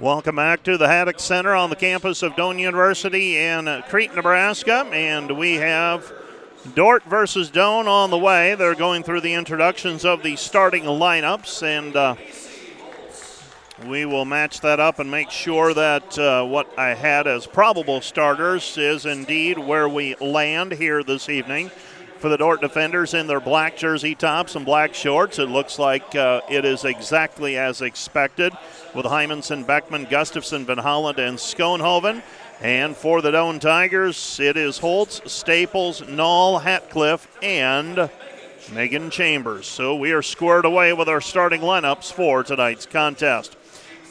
Welcome back to the Haddock Center on the campus of Doane University in Crete, Nebraska. And we have Dordt versus Doane on the way. They're going through the introductions of the starting lineups, and uh, we will match that up and make sure that uh, what I had as probable starters is indeed where we land here this evening for the Dordt defenders in their black jersey tops and black shorts. It looks like uh, it is exactly as expected with Hymanson, Beckman, Gustafson, Van Holland, and Schoenhoven. And for the Doane Tigers, it is Holtz, Staples, Null, Hatcliffe, and Megan Chambers. So we are squared away with our starting lineups for tonight's contest.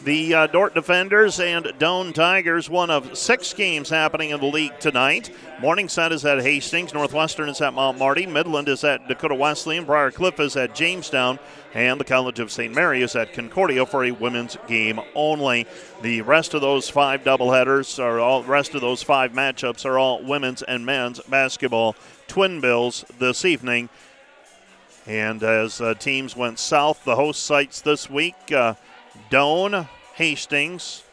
The uh, Dordt Defenders and Doane Tigers, one of six games happening in the league tonight. Morningside is at Hastings, Northwestern is at Mount Marty, Midland is at Dakota Wesleyan, Briar Cliff is at Jamestown, and the College of St. Mary is at Concordia for a women's game only. The rest of those five doubleheaders, or all rest of those five matchups, are all women's and men's basketball twin bills this evening. And as uh, teams went south, the host sites this week. Uh, Doane, Hastings,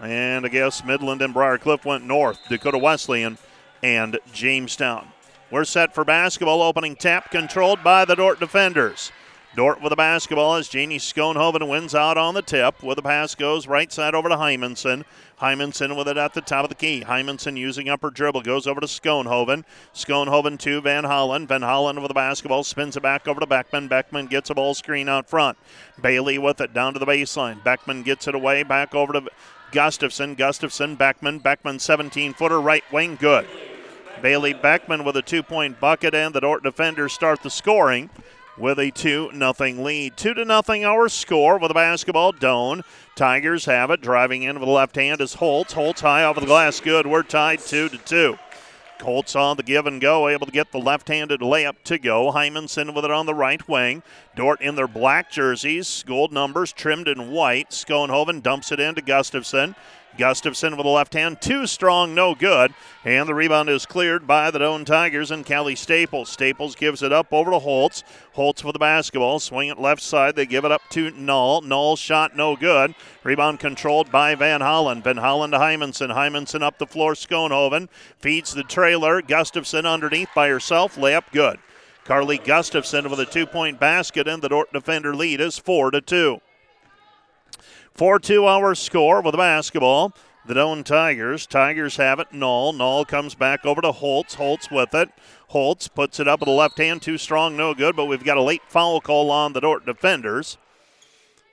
and I guess Midland and Briar Cliff went north. Dakota Wesleyan and Jamestown. We're set for basketball opening tap controlled by the Dordt defenders. Dordt with the basketball as Janie Schoenhoven wins out on the tip. With the pass goes right side over to Hymanson. Hymanson with it at the top of the key. Hymanson using upper dribble goes over to Schoenhoven. Schoenhoven to Van Hollen. Van Hollen with the basketball spins it back over to Beckman. Beckman gets a ball screen out front. Bailey with it down to the baseline. Beckman gets it away back over to Gustafson. Gustafson, Beckman. Beckman 17 footer right wing good. Bailey Beckman with a two point bucket, and the Dordt defenders start the scoring with a 2 0 lead. 2 to nothing our score with a basketball. Doane. Tigers have it. Driving in with the left hand is Holtz. Holtz high off of the glass. Good. We're tied 2 to 2. Holtz on the give and go, able to get the left handed layup to go. Hymanson with it on the right wing. Dordt in their black jerseys, gold numbers trimmed in white. Schoenhoven dumps it into Gustafson. Gustafson with the left hand, too strong, no good. And the rebound is cleared by the Doane Tigers and Callie Staples. Staples gives it up over to Holtz. Holtz with the basketball, swing it left side. They give it up to Null. Null shot no good. Rebound controlled by Van Hollen. Van Hollen to Hymanson. Hymanson up the floor. Schoenhoven feeds the trailer. Gustafson underneath by herself. Layup good. Carly Gustafson with a two-point basket, and the Dordt defender lead is four to two. 4 2 hour score with the basketball. The Doane Tigers. Tigers have it. Null. Null comes back over to Holtz. Holtz with it. Holtz puts it up with the left hand. Too strong, no good, but we've got a late foul call on the Dordt defenders.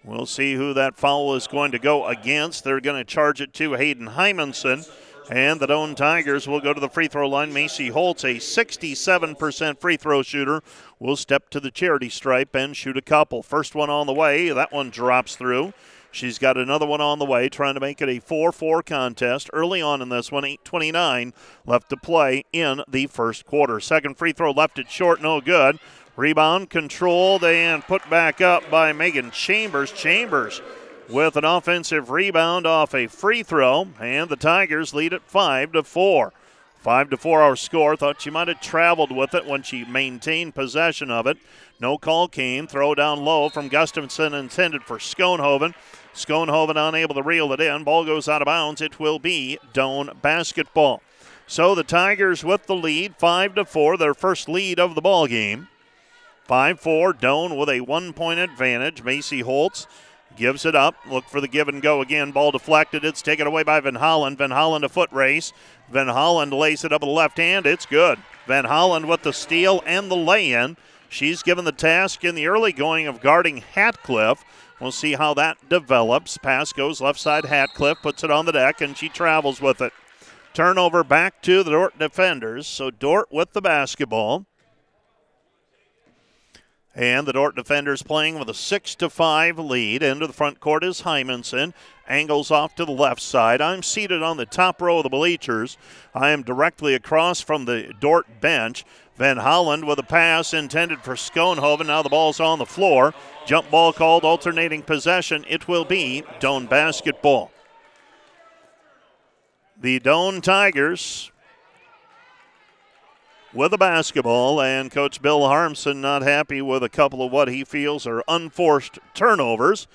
We'll see who that foul is going to go against. They're going to charge it to Hayden Hymanson. And the Doane Tigers will go to the free throw line. Macy Holtz, a 67% free throw shooter, will step to the charity stripe and shoot a couple. First one on the way. That one drops through. She's got another one on the way, trying to make it a 4 4 contest. Early on in this one, 8.29 left to play in the first quarter. Second free throw left it short, no good. Rebound controlled and put back up by Megan Chambers. Chambers with an offensive rebound off a free throw, and the Tigers lead at 5 to 4. Five to four our score. Thought she might have traveled with it when she maintained possession of it. No call came. Throw down low from Gustafson intended for Schoenhoven. Schoenhoven unable to reel it in. Ball goes out of bounds. It will be Doane basketball. So the Tigers with the lead, five to four, their first lead of the ball game. Five four, Doane with a one-point advantage. Macy Holtz gives it up. Look for the give and go again. Ball deflected. It's taken away by Van Holland. Van Holland a foot race. Van Holland lays it up with the left hand. It's good. Van Holland with the steal and the lay-in. She's given the task in the early going of guarding Hatcliffe. We'll see how that develops. Pass goes left side. Hatcliffe puts it on the deck and she travels with it. Turnover back to the Dordt defenders. So Dordt with the basketball. And the Dordt defenders playing with a 6 to 5 lead. Into the front court is Hymanson. Angles off to the left side. I'm seated on the top row of the bleachers. I am directly across from the Dordt bench. Van Holland with a pass intended for Schoenhoven. Now the ball's on the floor. Jump ball called alternating possession. It will be Doane basketball. The Doane Tigers with a basketball, and Coach Bill Harmson not happy with a couple of what he feels are unforced turnovers.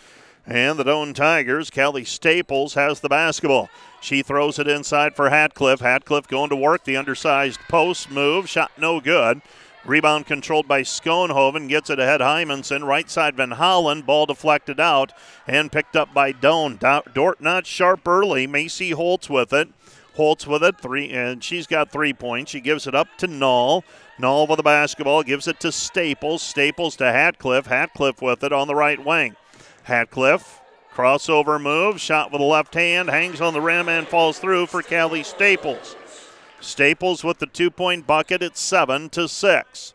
And the Doane Tigers, Kelly Staples has the basketball. She throws it inside for Hatcliffe. Hatcliffe going to work the undersized post move. Shot no good. Rebound controlled by Schoenhoven. Gets it ahead Hymanson. Right side Van Hollen. Ball deflected out and picked up by Doane. Dordt not sharp early. Macy Holtz with it. Holtz with it. Three and she's got three points. She gives it up to Null. Null with the basketball. Gives it to Staples. Staples to Hatcliffe. Hatcliffe with it on the right wing. Hatcliffe Crossover move, shot with the left hand, hangs on the rim and falls through for Callie Staples. Staples with the two point bucket at 7 to 6.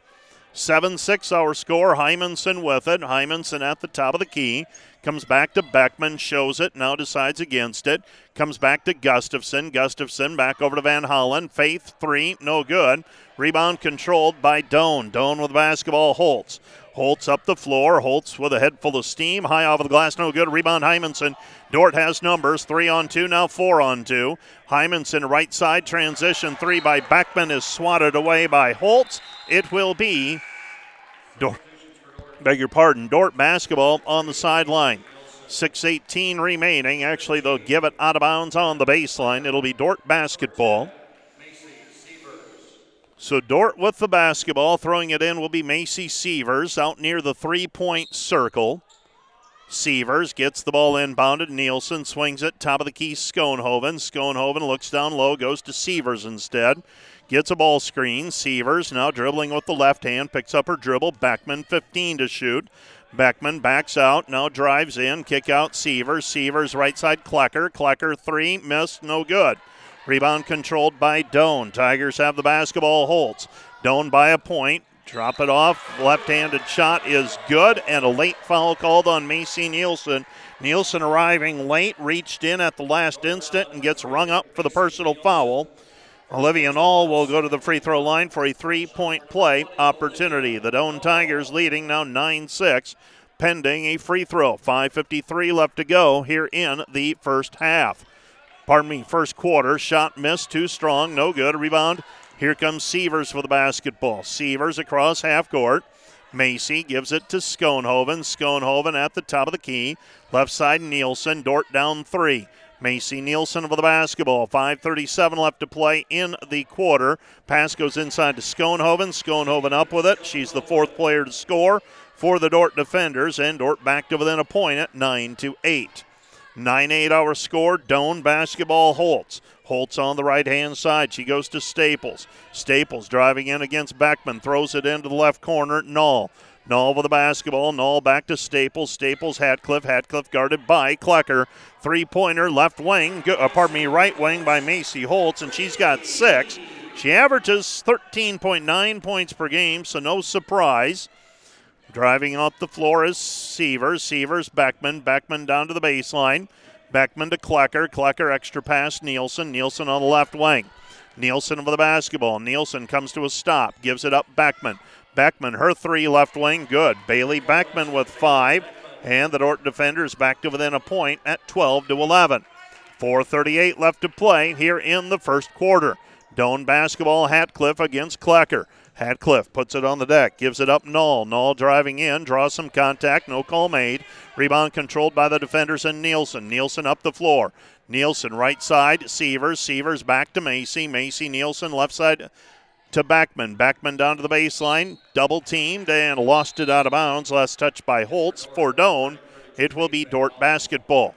7 6 our score. Hymanson with it. Hymanson at the top of the key. Comes back to Beckman, shows it, now decides against it. Comes back to Gustafson. Gustafson back over to Van Hollen. Faith, three, no good. Rebound controlled by Doane. Doane with the basketball, Holtz. Holtz up the floor. Holtz with a head full of steam. High off of the glass, no good. Rebound Hymanson. Dordt has numbers. Three on two, now four on two. Hymanson right side transition three by Beckman is swatted away by Holtz. It will be Dordt. Beg your pardon. Dordt basketball on the sideline. 6.18 remaining. Actually, they'll give it out of bounds on the baseline. It'll be Dordt basketball. So Dordt with the basketball, throwing it in will be Macy Sievers out near the three point circle. Sievers gets the ball inbounded. Nielsen swings it, top of the key, Schoenhoven. Schoenhoven looks down low, goes to Sievers instead. Gets a ball screen. Sievers now dribbling with the left hand, picks up her dribble. Beckman 15 to shoot. Beckman backs out, now drives in, kick out Sievers. Sievers right side Klecker. Klecker three, missed, no good. Rebound controlled by Doane. Tigers have the basketball. Holtz. Doane by a point. Drop it off. Left handed shot is good, and a late foul called on Macy Nielsen. Nielsen arriving late, reached in at the last instant, and gets rung up for the personal foul. Olivia Null will go to the free throw line for a three point play opportunity. The Doane Tigers leading now 9 6, pending a free throw. 5.53 left to go here in the first half pardon me, first quarter. Shot missed, too strong, no good. Rebound. Here comes Sievers for the basketball. Sievers across half court. Macy gives it to Schoenhoven. Schoenhoven at the top of the key. Left side, Nielsen. Dordt down three. Macy Nielsen for the basketball. 5.37 left to play in the quarter. Pass goes inside to Schoenhoven. Schoenhoven up with it. She's the fourth player to score for the Dordt defenders, and Dordt back to within a point at 9 to 8. 9 8 hour score. Doane basketball Holtz. Holtz on the right hand side. She goes to Staples. Staples driving in against Beckman. Throws it into the left corner. Null. Null with the basketball. Null back to Staples. Staples, Hatcliffe. Hatcliffe guarded by Klecker. Three pointer left wing, uh, pardon me, right wing by Macy Holtz, and she's got six. She averages 13.9 points per game, so no surprise. Driving off the floor is Sievers. Sievers, Beckman. Beckman down to the baseline. Beckman to Klecker. Klecker extra pass. Nielsen. Nielsen on the left wing. Nielsen with the basketball. Nielsen comes to a stop. Gives it up Beckman. Beckman, her three left wing, good. Bailey Beckman with five. And the Dordt defenders back to within a point at 12 to 11. 4.38 left to play here in the first quarter. Doane basketball, Hatcliffe against Klecker. Hatcliffe puts it on the deck, gives it up Null. Null driving in, draws some contact, no call made. Rebound controlled by the defenders and Nielsen. Nielsen up the floor. Nielsen right side, Sievers. Sievers back to Macy. Macy Nielsen left side to Backman. Backman down to the baseline, double teamed and lost it out of bounds. Last touch by Holtz for Doane. It will be Dordt basketball.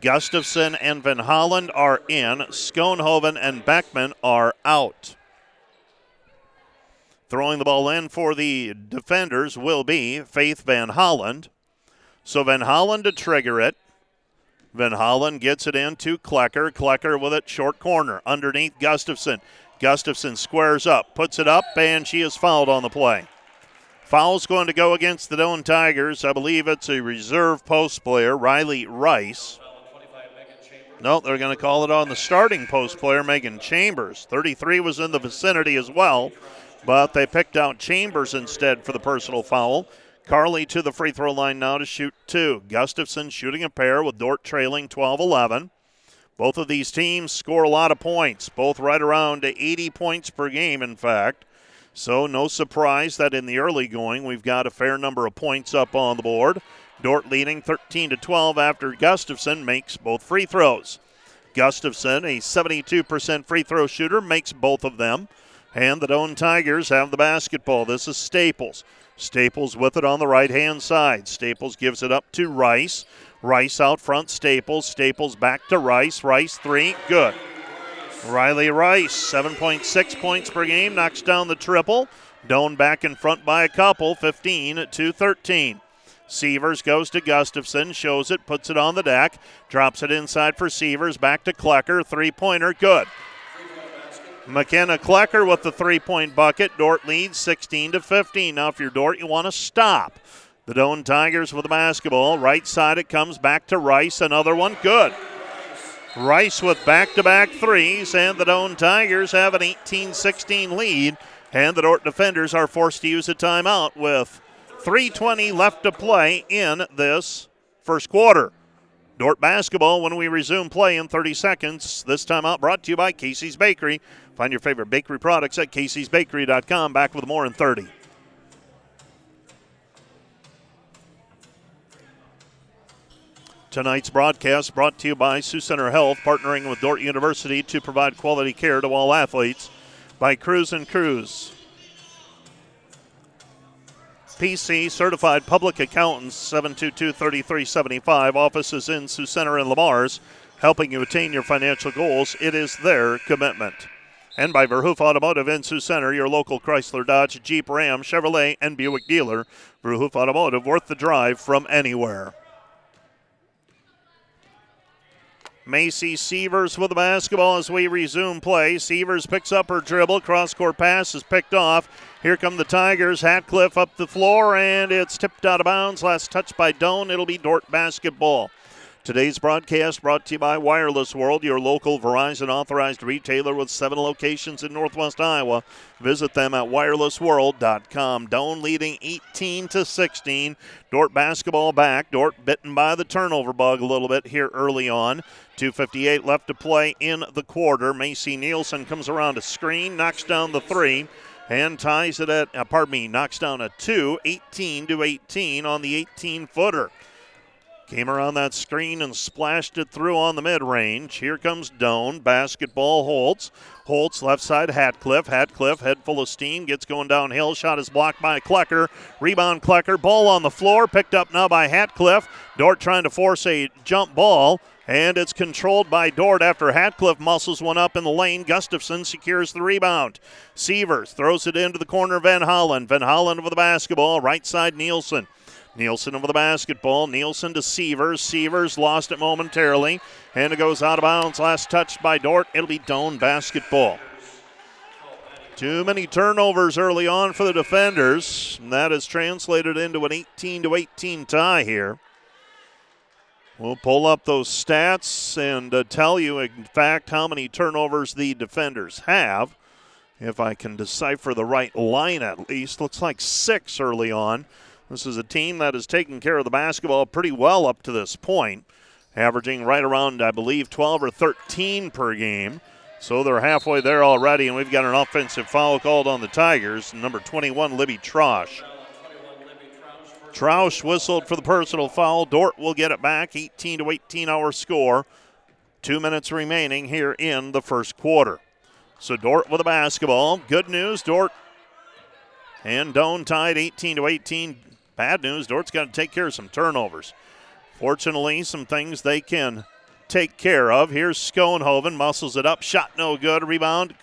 Gustafson and Van Holland are in. Schoenhoven and Beckman are out. Throwing the ball in for the defenders will be Faith Van Holland. So Van Holland to trigger it. Van Holland gets it into Klecker. Klecker with it short corner underneath Gustafson. Gustafson squares up, puts it up, and she is fouled on the play. Foul's going to go against the Doane Tigers. I believe it's a reserve post player, Riley Rice. No, they're going to call it on the starting post player, Megan Chambers. 33 was in the vicinity as well but they picked out Chambers instead for the personal foul. Carly to the free throw line now to shoot two. Gustafson shooting a pair with Dordt trailing 12 11. Both of these teams score a lot of points, both right around 80 points per game, in fact. So, no surprise that in the early going, we've got a fair number of points up on the board. Dordt leading 13 to 12 after Gustafson makes both free throws. Gustafson, a 72% free throw shooter, makes both of them. And the Doane Tigers have the basketball. This is Staples. Staples with it on the right hand side. Staples gives it up to Rice. Rice out front, Staples. Staples back to Rice. Rice three, good. Riley Rice, 7.6 points per game, knocks down the triple. Doane back in front by a couple, 15 to 13. Sievers goes to Gustafson, shows it, puts it on the deck, drops it inside for Sievers, back to Klecker, three pointer, good. McKenna Klecker with the three point bucket. Dordt leads 16 to 15. Now, if you're Dordt, you want to stop. The Doane Tigers with the basketball. Right side, it comes back to Rice. Another one, good. Rice with back to back threes, and the Doane Tigers have an 18 16 lead. And the Dordt defenders are forced to use a timeout with 3.20 left to play in this first quarter. Dort basketball when we resume play in 30 seconds. This time out brought to you by Casey's Bakery. Find your favorite bakery products at caseysbakery.com. Back with more in 30. Tonight's broadcast brought to you by Sioux Center Health, partnering with Dordt University to provide quality care to all athletes. By Cruz and Cruz, PC certified public accountants 722 3375 offices in Sioux Center and Le Mars helping you attain your financial goals. It is their commitment. And by Verhoof Automotive in Sioux Center, your local Chrysler, Dodge, Jeep, Ram, Chevrolet, and Buick dealer. Verhoof Automotive, worth the drive from anywhere. Macy Sievers with the basketball as we resume play. Sievers picks up her dribble. Cross court pass is picked off. Here come the Tigers. Hatcliffe up the floor, and it's tipped out of bounds. Last touch by Doane. It'll be Dordt basketball. Today's broadcast brought to you by Wireless World, your local Verizon authorized retailer with seven locations in Northwest Iowa. Visit them at wirelessworld.com. Doane leading 18 to 16. Dordt basketball back. Dordt bitten by the turnover bug a little bit here early on. 2.58 left to play in the quarter. Macy Nielsen comes around a screen, knocks down the three, and ties it at, uh, pardon me, knocks down a two, 18 to 18 on the 18 footer. Came around that screen and splashed it through on the mid range. Here comes Doane. Basketball Holtz. Holtz left side Hatcliffe. Hatcliffe head full of steam. Gets going downhill. Shot is blocked by Klecker. Rebound Klecker. Ball on the floor. Picked up now by Hatcliffe. Dordt trying to force a jump ball. And it's controlled by Dordt after Hatcliffe muscles one up in the lane. Gustafson secures the rebound. Sievers throws it into the corner. Van Hollen. Van Hollen with the basketball. Right side Nielsen. Nielsen over the basketball. Nielsen to Sievers. Sievers lost it momentarily. And it goes out of bounds. Last touched by Dordt. It'll be Doane basketball. Too many turnovers early on for the defenders. And that has translated into an 18 to 18 tie here. We'll pull up those stats and uh, tell you, in fact, how many turnovers the defenders have. If I can decipher the right line at least. Looks like six early on. This is a team that has taken care of the basketball pretty well up to this point, averaging right around, I believe, 12 or 13 per game. So they're halfway there already, and we've got an offensive foul called on the Tigers. Number 21, Libby Trosh. Troush whistled for the personal foul. Dordt will get it back. 18 to 18 hour score. Two minutes remaining here in the first quarter. So Dordt with a basketball. Good news, Dordt and Doane tied 18 to 18. Bad news, Dordt's got to take care of some turnovers. Fortunately, some things they can take care of. Here's Schoenhoven, muscles it up, shot no good, rebound.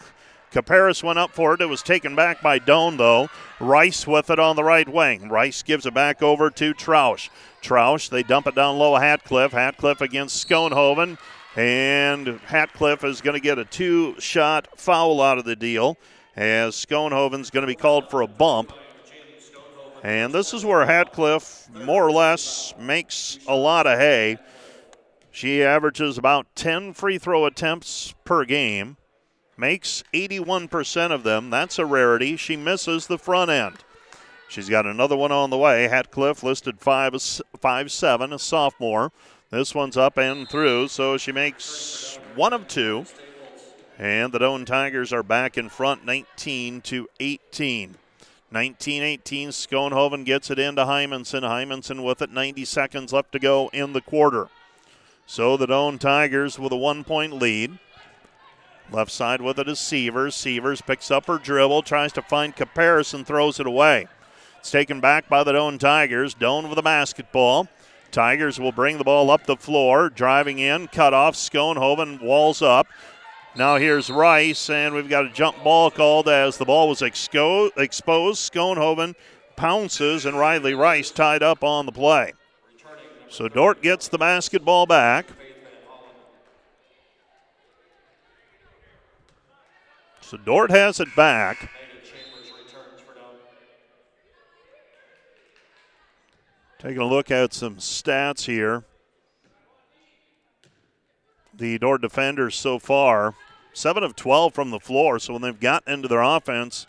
Caparis went up for it. It was taken back by Doane, though. Rice with it on the right wing. Rice gives it back over to Troush. Troush, they dump it down low Hatcliffe. Hatcliffe against Schoenhoven. And Hatcliffe is going to get a two shot foul out of the deal as Schoenhoven's going to be called for a bump. And this is where Hatcliffe more or less makes a lot of hay. She averages about 10 free throw attempts per game, makes 81% of them. That's a rarity. She misses the front end. She's got another one on the way. Hatcliffe listed 5 five, 7, a sophomore. This one's up and through, so she makes one of two. And the Doane Tigers are back in front 19 to 18. 1918, Schoenhoven gets it into Hymanson. Hymanson with it, 90 seconds left to go in the quarter. So the Doane Tigers with a one point lead. Left side with it is Sievers. Sievers picks up her dribble, tries to find comparison, throws it away. It's taken back by the Doane Tigers. Doane with the basketball. Tigers will bring the ball up the floor, driving in, cut off. Schoenhoven walls up. Now here's Rice, and we've got a jump ball called as the ball was exco- exposed. Schoenhoven pounces, and Riley Rice tied up on the play. So Dordt gets the basketball back. So Dordt has it back. Taking a look at some stats here. The Dordt defenders so far, 7 of 12 from the floor. So when they've gotten into their offense,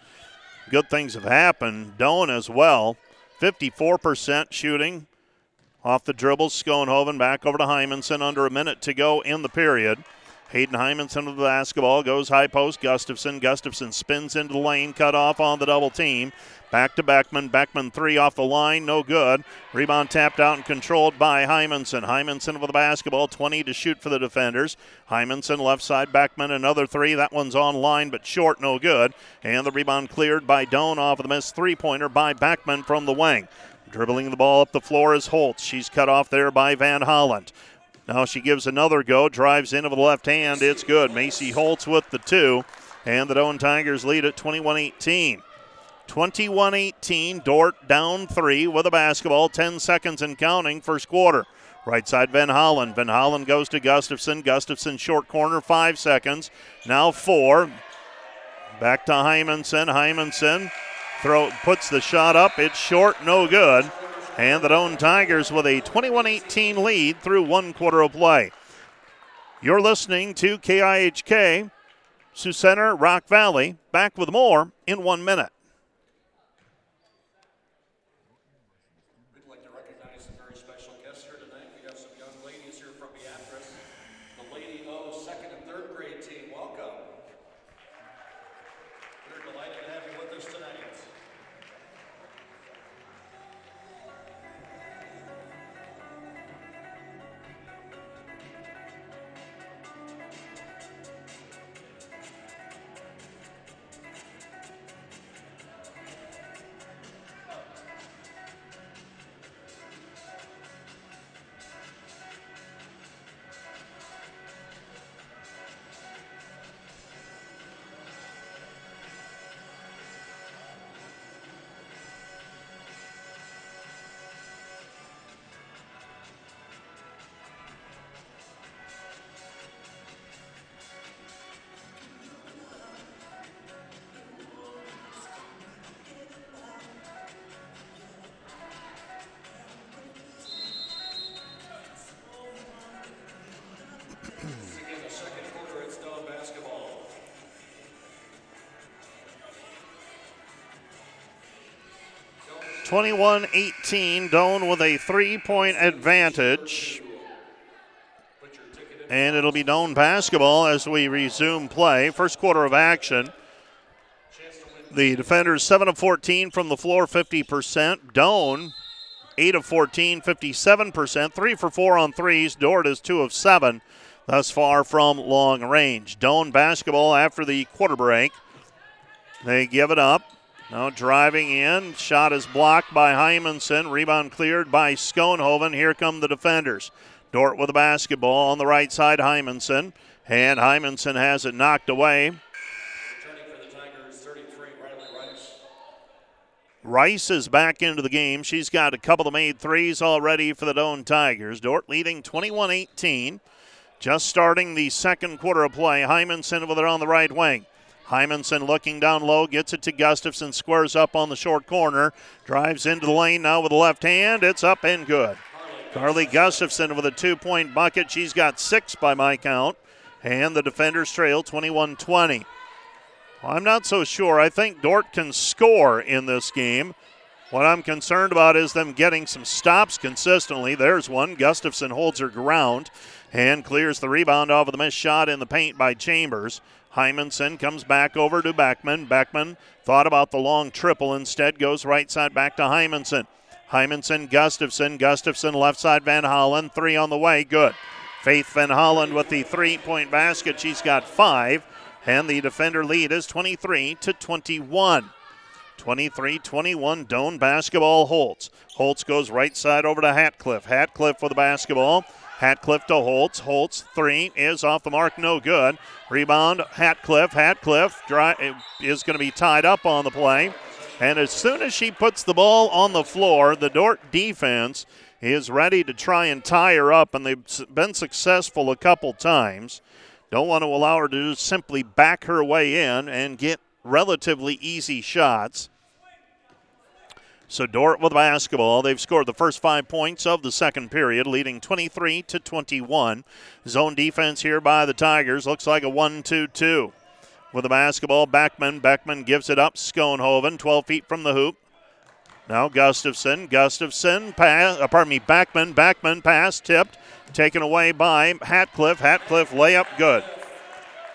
good things have happened. Doane as well, 54% shooting off the dribble. Schoenhoven back over to Hymanson under a minute to go in the period. Hayden Hymanson with the basketball goes high post. Gustafson. Gustafson spins into the lane, cut off on the double team. Back to Beckman. Beckman three off the line, no good. Rebound tapped out and controlled by Hymanson. Hymanson with the basketball, 20 to shoot for the defenders. Hymanson left side, Beckman another three. That one's on line but short, no good. And the rebound cleared by Doane off of the missed three pointer by Beckman from the wing. Dribbling the ball up the floor is Holtz. She's cut off there by Van Holland. Now she gives another go, drives in the left hand. It's good. Macy Holtz with the two. And the Doane Tigers lead at 21 18. 21 18. Dordt down three with a basketball. 10 seconds and counting, first quarter. Right side, Van Hollen. Van Hollen goes to Gustafson. Gustafson short corner, five seconds. Now four. Back to Hymanson. Hymanson throw puts the shot up. It's short, no good. And the Doane Tigers with a 21 18 lead through one quarter of play. You're listening to KIHK, Sioux Center, Rock Valley. Back with more in one minute. Twenty-one eighteen. Doane with a three-point advantage. And it'll be Doane basketball as we resume play. First quarter of action. The defenders 7 of 14 from the floor, 50%. Doane 8 of 14, 57%. 3 for 4 on threes. Dordt is 2 of 7 thus far from long range. Doane basketball after the quarter break. They give it up. Now driving in. Shot is blocked by Hymanson. Rebound cleared by Schoenhoven. Here come the defenders. Dordt with the basketball on the right side, Hymanson. And Hymanson has it knocked away. Rice is back into the game. She's got a couple of made threes already for the Doane Tigers. Dordt leading 21 18. Just starting the second quarter of play. Hymanson with it on the right wing. Hymanson looking down low, gets it to Gustafson, squares up on the short corner, drives into the lane now with the left hand. It's up and good. Carly Gustafson with a two point bucket. She's got six by my count. And the defenders trail 21 20. I'm not so sure. I think Dordt can score in this game. What I'm concerned about is them getting some stops consistently. There's one. Gustafson holds her ground and clears the rebound off of the missed shot in the paint by Chambers. Hymanson comes back over to Backman. Backman thought about the long triple, instead goes right side back to Hymanson. Hymanson, Gustafson, Gustafson, left side Van Hollen, three on the way, good. Faith Van Hollen with the three point basket. She's got five, and the defender lead is 23 to 21. 23 21. Doane basketball Holtz. Holtz goes right side over to Hatcliffe. Hatcliffe for the basketball. Hatcliffe to Holtz. Holtz three is off the mark, no good. Rebound, Hatcliffe. Hatcliffe dry, is going to be tied up on the play. And as soon as she puts the ball on the floor, the Dordt defense is ready to try and tie her up, and they've been successful a couple times. Don't want to allow her to simply back her way in and get relatively easy shots. So Dordt with basketball. They've scored the first five points of the second period, leading 23 to 21. Zone defense here by the Tigers looks like a 1-2-2. With the basketball, Beckman. Beckman gives it up. Schoenhoven, 12 feet from the hoop. Now Gustafson. Gustafson pass. Uh, pardon me. Beckman. Beckman pass tipped, taken away by Hatcliffe. Hatcliffe layup good.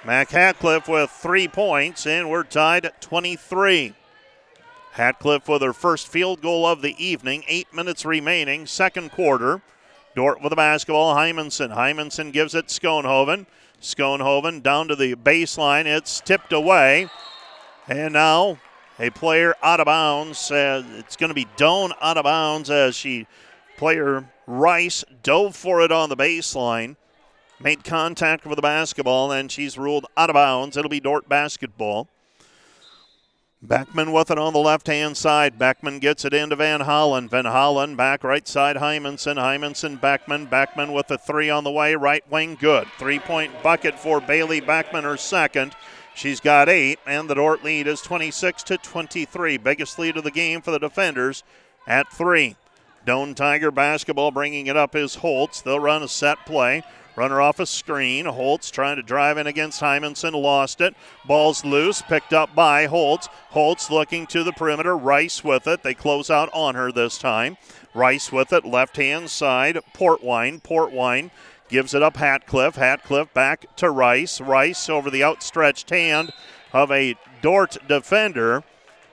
Mac Hatcliffe with three points, and we're tied at 23. Hatcliffe with her first field goal of the evening. Eight minutes remaining, second quarter. Dordt with the basketball. Hymanson. Hymanson gives it Schoenhoven. Schoenhoven down to the baseline. It's tipped away. And now a player out of bounds. Uh, it's going to be Doane out of bounds as she, player Rice, dove for it on the baseline. Made contact with the basketball, and she's ruled out of bounds. It'll be Dordt basketball. Beckman with it on the left hand side. Beckman gets it into Van Hollen. Van Hollen back right side. Hymanson. Hymanson, Beckman. Beckman with the three on the way. Right wing, good. Three point bucket for Bailey Beckman, her second. She's got eight, and the Dordt lead is 26 to 23. Biggest lead of the game for the defenders at three. Doane Tiger basketball bringing it up is Holtz. They'll run a set play. Runner off a screen. Holtz trying to drive in against Hymanson, lost it. Ball's loose, picked up by Holtz. Holtz looking to the perimeter. Rice with it. They close out on her this time. Rice with it, left hand side. Portwine. Portwine gives it up Hatcliffe. Hatcliffe back to Rice. Rice over the outstretched hand of a Dordt defender.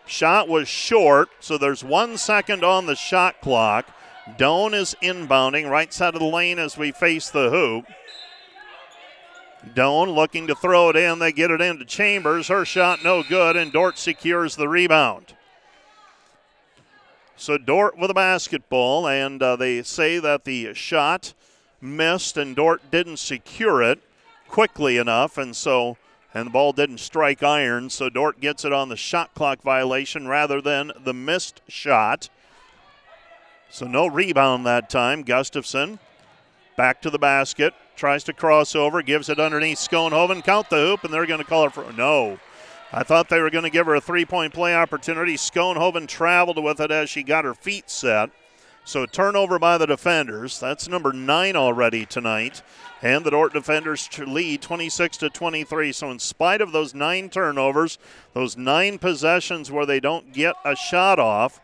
Shot was short, so there's one second on the shot clock. Doane is inbounding right side of the lane as we face the hoop. Doane looking to throw it in. They get it into Chambers. Her shot no good, and Dordt secures the rebound. So Dordt with a basketball, and uh, they say that the shot missed and Dordt didn't secure it quickly enough, and so and the ball didn't strike iron. So Dordt gets it on the shot clock violation rather than the missed shot. So no rebound that time. Gustafson back to the basket, tries to cross over, gives it underneath Schoenhoven. Count the hoop, and they're going to call it for no. I thought they were going to give her a three point play opportunity. Schoenhoven traveled with it as she got her feet set. So turnover by the defenders. That's number nine already tonight. And the Dordt defenders lead 26 to 23. So in spite of those nine turnovers, those nine possessions where they don't get a shot off,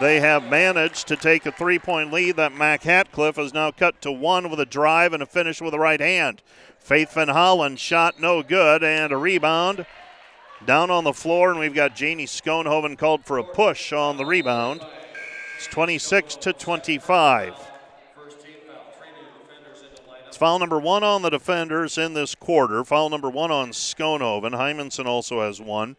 they have managed to take a three point lead that Mac Hatcliffe has now cut to one with a drive and a finish with the right hand. Faith Van Hollen shot no good and a rebound down on the floor, and we've got Janie Schoenhoven called for a push on the rebound. It's 26 to 25. It's foul number one on the defenders in this quarter. Foul number one on Schoenhoven. Hymanson also has one.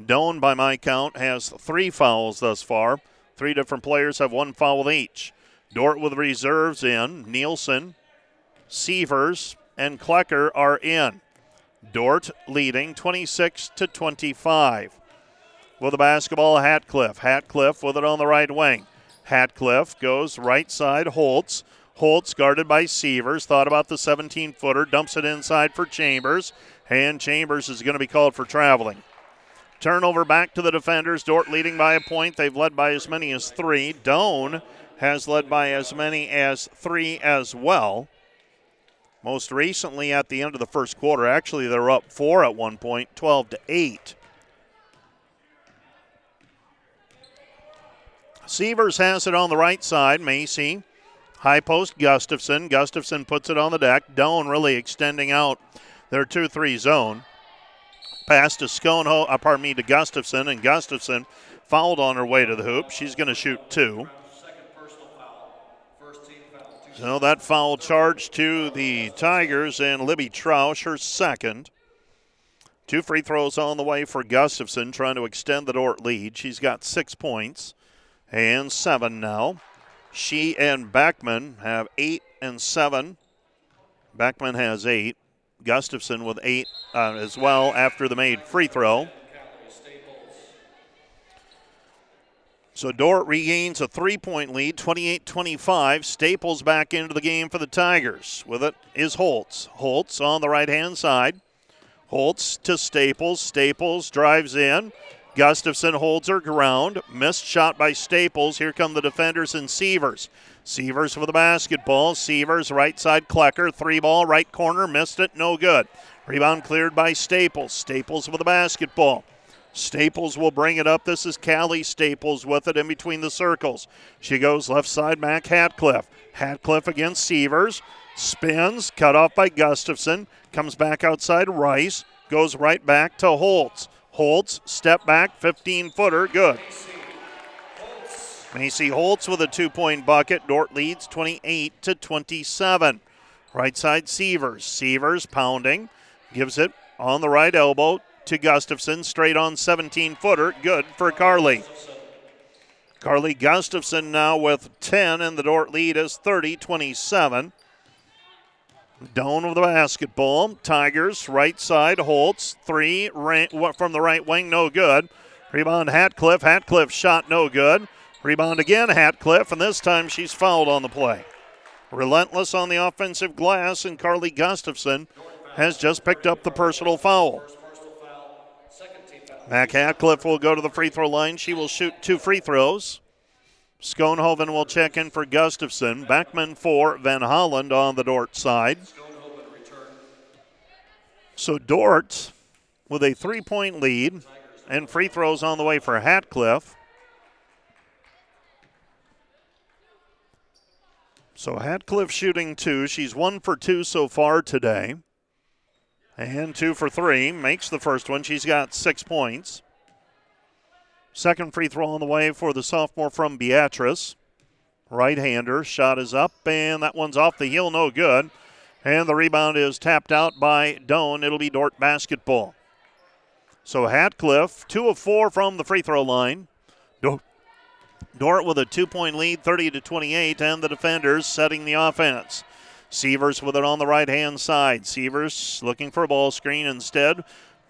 Doane, by my count, has three fouls thus far. Three different players have one foul each. Dordt with reserves in. Nielsen, Sievers, and Klecker are in. Dordt leading 26 to 25. With the basketball, Hatcliffe. Hatcliffe with it on the right wing. Hatcliffe goes right side, Holtz. Holtz guarded by Sievers. Thought about the 17 footer, dumps it inside for Chambers. And Chambers is going to be called for traveling. Turnover back to the defenders. Dordt leading by a point. They've led by as many as three. Doane has led by as many as three as well. Most recently at the end of the first quarter, actually, they're up four at one point, 12 to 8. Sievers has it on the right side. Macy. High post Gustafson. Gustafson puts it on the deck. Doane really extending out their 2 3 zone. Pass to Sconeho, uh, pardon me, to Gustafson, and Gustafson fouled on her way to the hoop. She's going to shoot two. So that foul charge to the Tigers and Libby Troush, her second. Two free throws on the way for Gustafson, trying to extend the Dordt lead. She's got six points and seven now. She and Backman have eight and seven. Backman has eight. Gustafson with eight uh, as well after the made free throw. So Dordt regains a three point lead, 28 25. Staples back into the game for the Tigers. With it is Holtz. Holtz on the right hand side. Holtz to Staples. Staples drives in. Gustafson holds her ground. Missed shot by Staples. Here come the defenders and Sievers. Sievers for the basketball. Sievers right side Klecker. Three ball, right corner. Missed it. No good. Rebound cleared by Staples. Staples with the basketball. Staples will bring it up. This is Callie Staples with it in between the circles. She goes left side, Mac Hatcliffe. Hatcliffe against Sievers. Spins, cut off by Gustafson. Comes back outside Rice. Goes right back to Holtz. Holtz, step back, 15 footer, good. Macy Holtz with a two point bucket. Dordt leads 28 to 27. Right side Sievers. Sievers pounding. Gives it on the right elbow to Gustafson. Straight on 17 footer. Good for Carly. Carly Gustafson now with 10, and the Dordt lead is 30 27. Doane with the basketball. Tigers, right side, Holtz. Three from the right wing, no good. Rebound, Hatcliffe. Hatcliffe shot, no good. Rebound again, Hatcliffe, and this time she's fouled on the play. Relentless on the offensive glass, and Carly Gustafson has just picked up the personal foul. Mac Hatcliffe will go to the free throw line. She will shoot two free throws. Schoenhoven will check in for Gustafson. Beckman for Van Holland on the Dordt side. So Dordt with a three point lead and free throws on the way for Hatcliffe. So Hatcliffe shooting two. She's one for two so far today. And two for three. Makes the first one. She's got six points. Second free throw on the way for the sophomore from Beatrice. Right hander. Shot is up, and that one's off the heel, no good. And the rebound is tapped out by Doane. It'll be Dordt basketball. So Hatcliffe, two of four from the free throw line. Dordt with a two point lead, 30 to 28, and the defenders setting the offense. Sievers with it on the right hand side. Sievers looking for a ball screen instead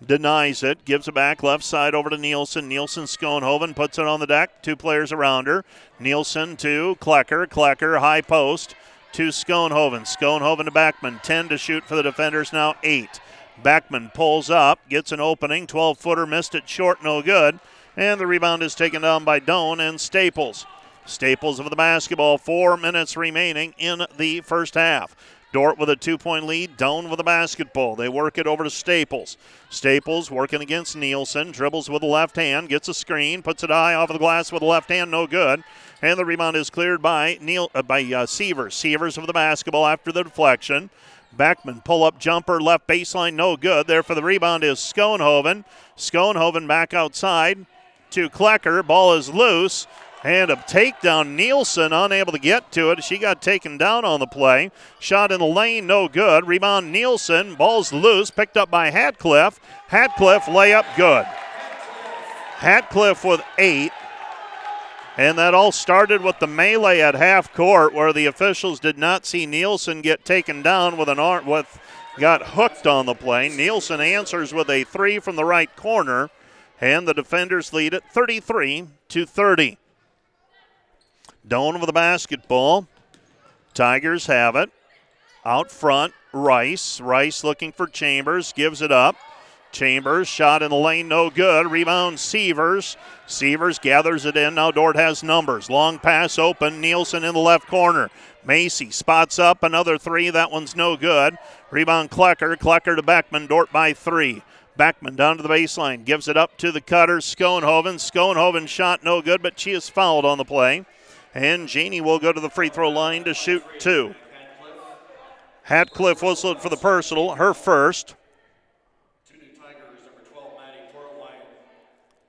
denies it, gives it back left side over to Nielsen. Nielsen Schoenhoven puts it on the deck. Two players around her. Nielsen to Klecker. Klecker high post to Schoenhoven. Schoenhoven to Backman. 10 to shoot for the defenders, now 8. Backman pulls up, gets an opening. 12 footer, missed it short, no good. And the rebound is taken down by Doane and Staples. Staples of the basketball, four minutes remaining in the first half. Dordt with a two point lead. Doane with the basketball. They work it over to Staples. Staples working against Nielsen. Dribbles with the left hand. Gets a screen. Puts it high off of the glass with the left hand. No good. And the rebound is cleared by Neil uh, by uh, Sievers. Sievers with the basketball after the deflection. Beckman pull up jumper left baseline. No good. There for the rebound is Schoenhoven. Schoenhoven back outside to Klecker. Ball is loose. And a takedown. Nielsen unable to get to it. She got taken down on the play. Shot in the lane, no good. Rebound Nielsen. Ball's loose. Picked up by Hatcliffe. Hatcliffe layup good. Hatcliffe with eight. And that all started with the melee at half court where the officials did not see Nielsen get taken down with an arm with got hooked on the play. Nielsen answers with a three from the right corner, and the defenders lead it 33 to 30. Doane with the basketball. Tigers have it. Out front, Rice. Rice looking for Chambers, gives it up. Chambers shot in the lane, no good. Rebound, Sievers. Sievers gathers it in. Now Dordt has numbers. Long pass open. Nielsen in the left corner. Macy spots up another three. That one's no good. Rebound, Klecker. Klecker to Beckman. Dordt by three. Beckman down to the baseline, gives it up to the cutter, Schoenhoven. Schoenhoven shot no good, but she is fouled on the play. And Jeannie will go to the free throw line to shoot two. Hatcliffe whistled for the personal, her first.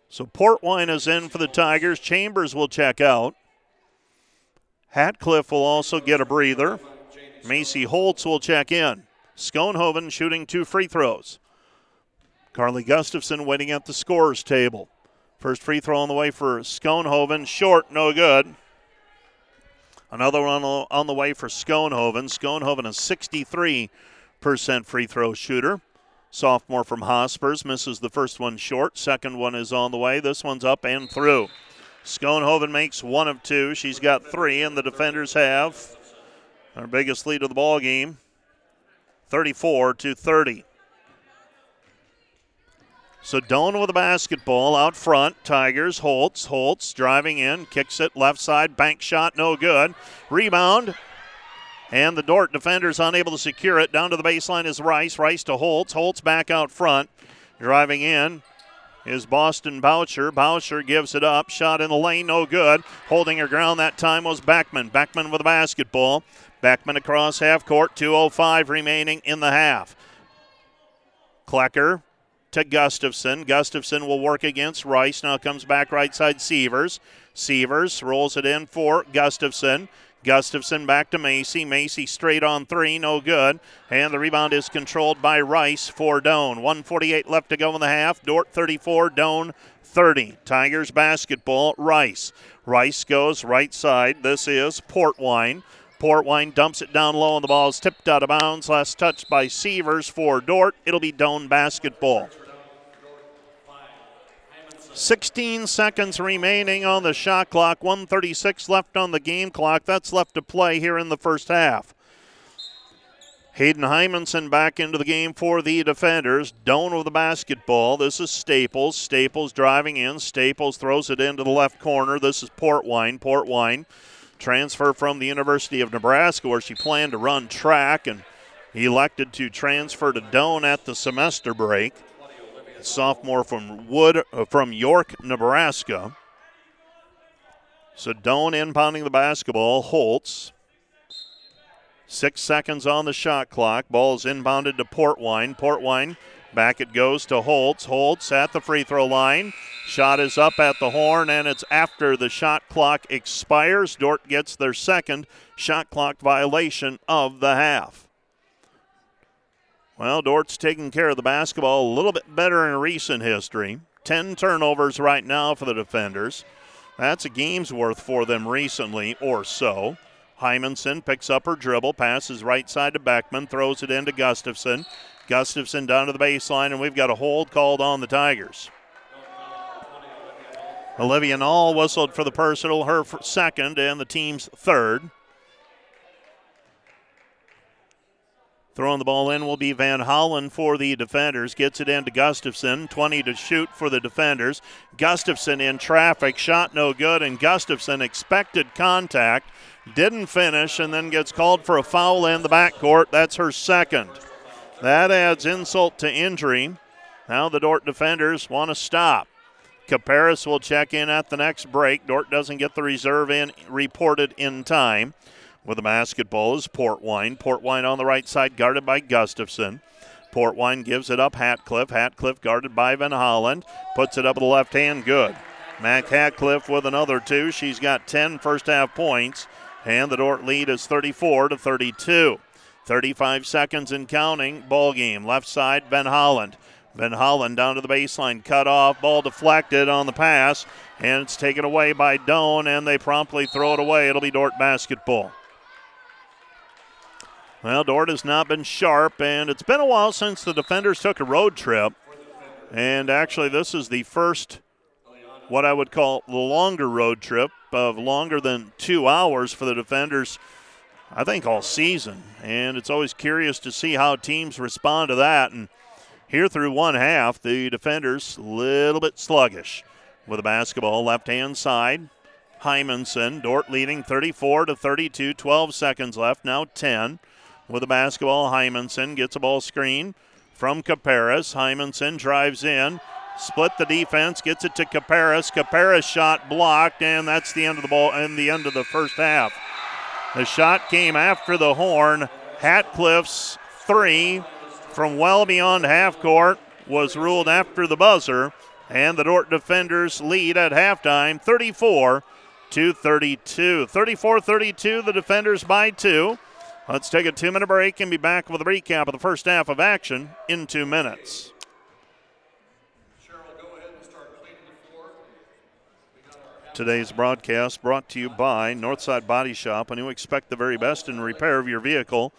So Portwine is in for the Tigers. Chambers will check out. Hatcliffe will also get a breather. Macy Holtz will check in. Schoenhoven shooting two free throws. Carly Gustafson waiting at the scorers table. First free throw on the way for Schoenhoven. Short, no good. Another one on the way for Schoenhoven. Schoenhoven, a 63% free throw shooter. Sophomore from Hospers misses the first one short. Second one is on the way. This one's up and through. Schoenhoven makes one of two. She's got three, and the defenders have our biggest lead of the ball game, 34 to 30. So with the basketball out front. Tigers, Holtz. Holtz driving in, kicks it left side, bank shot, no good. Rebound. And the Dordt defenders unable to secure it. Down to the baseline is Rice. Rice to Holtz. Holtz back out front. Driving in is Boston Boucher. Boucher gives it up. Shot in the lane, no good. Holding her ground that time was Beckman. Beckman with the basketball. Beckman across half court. 2.05 remaining in the half. Klecker to Gustafson. Gustafson will work against Rice. Now comes back right side Sievers. Sievers rolls it in for Gustafson. Gustafson back to Macy. Macy straight on three, no good. And the rebound is controlled by Rice for Doane. 148 left to go in the half. Dordt 34, Doane 30. Tigers basketball, Rice. Rice goes right side. This is Portwine. Portwine dumps it down low, and the ball is tipped out of bounds. Last touch by Sievers for Dordt. It'll be Doane basketball. 16 seconds remaining on the shot clock, 136 left on the game clock. That's left to play here in the first half. Hayden Hymanson back into the game for the defenders. Doane with the basketball. This is Staples. Staples driving in. Staples throws it into the left corner. This is Portwine. Portwine transfer from the University of Nebraska where she planned to run track and elected to transfer to Doane at the semester break sophomore from Wood uh, from York, Nebraska. So Doane inbounding the basketball. Holtz. Six seconds on the shot clock. Ball is inbounded to Portwine. Portwine back it goes to Holtz. Holtz at the free throw line. Shot is up at the horn, and it's after the shot clock expires. Dordt gets their second shot clock violation of the half. Well, Dordt's taking care of the basketball a little bit better in recent history. 10 turnovers right now for the defenders. That's a game's worth for them recently or so. Hymanson picks up her dribble, passes right side to Beckman, throws it into Gustafson. Gustafson down to the baseline, and we've got a hold called on the Tigers. Olivia Nall whistled for the personal, her second, and the team's third. Throwing the ball in will be Van Hollen for the defenders. Gets it into Gustafson. 20 to shoot for the defenders. Gustafson in traffic. Shot no good, and Gustafson expected contact. Didn't finish, and then gets called for a foul in the backcourt. That's her second. That adds insult to injury. Now the Dordt defenders want to stop. Caparis will check in at the next break. Dordt doesn't get the reserve in reported in time with the basketball is Portwine. Portwine on the right side, guarded by Gustafson. Portwine gives it up Hatcliffe. Hatcliffe guarded by Van Holland. Puts it up with the left hand. Good. Mac Hatcliffe with another two. She's got 10 first half points. And the Dordt lead is 34 to 32. 35 seconds and counting. Ball game. Left side, Van Holland. Van Holland down to the baseline. Cut off. Ball deflected on the pass. And it's taken away by Doan, and they promptly throw it away. It'll be Dordt basketball. Well, Dordt has not been sharp, and it's been a while since the defenders took a road trip. And actually, this is the first, what I would call the longer road trip of longer than two hours for the defenders, I think, all season. And it's always curious to see how teams respond to that. And here through one half, the defenders a little bit sluggish with the basketball left hand side. Hymanson, Dordt leading 34 to 32, 12 seconds left, now 10 with the basketball. Hymanson gets a ball screen. from Caparis. Hymanson drives in, split the defense, gets it to Caparis. Caparis shot blocked, and that's the end of the ball and the end of the first half. The shot came after the horn. Hatcliffe's three from well beyond half court was ruled after the buzzer, and the Dordt defenders lead at halftime 34 to 32. 34 32, the defenders by two. Let's take a two minute break and be back with a recap of the first half of action in two minutes. Today's broadcast brought to you by Northside Body Shop. When you expect the very best in repair of your vehicle,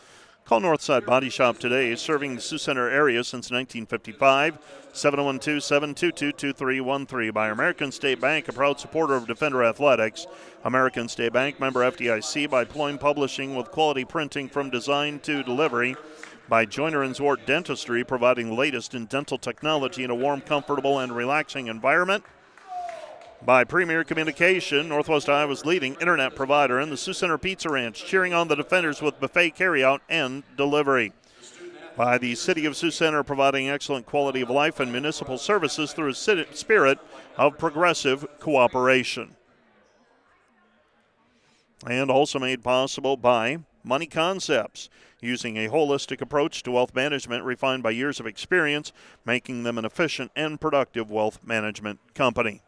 call Northside Body Shop today, serving the Sioux Center area since 1955. 712 722 2313 by American State Bank, a proud supporter of Defender Athletics. American State Bank, member FDIC, by Ployne Publishing with quality printing from design to delivery. By Joyner and Zwart Dentistry, providing latest in dental technology in a warm, comfortable, and relaxing environment by Premier Communication, Northwest Iowa's leading internet provider, and the Sioux Center Pizza Ranch, cheering on the defenders with buffet carryout and delivery. By the City of Sioux Center, providing excellent quality of life and municipal services through a spirit of progressive cooperation. And also made possible by Money Concepts, using a holistic approach to wealth management refined by years of experience, making them an efficient and productive wealth management company.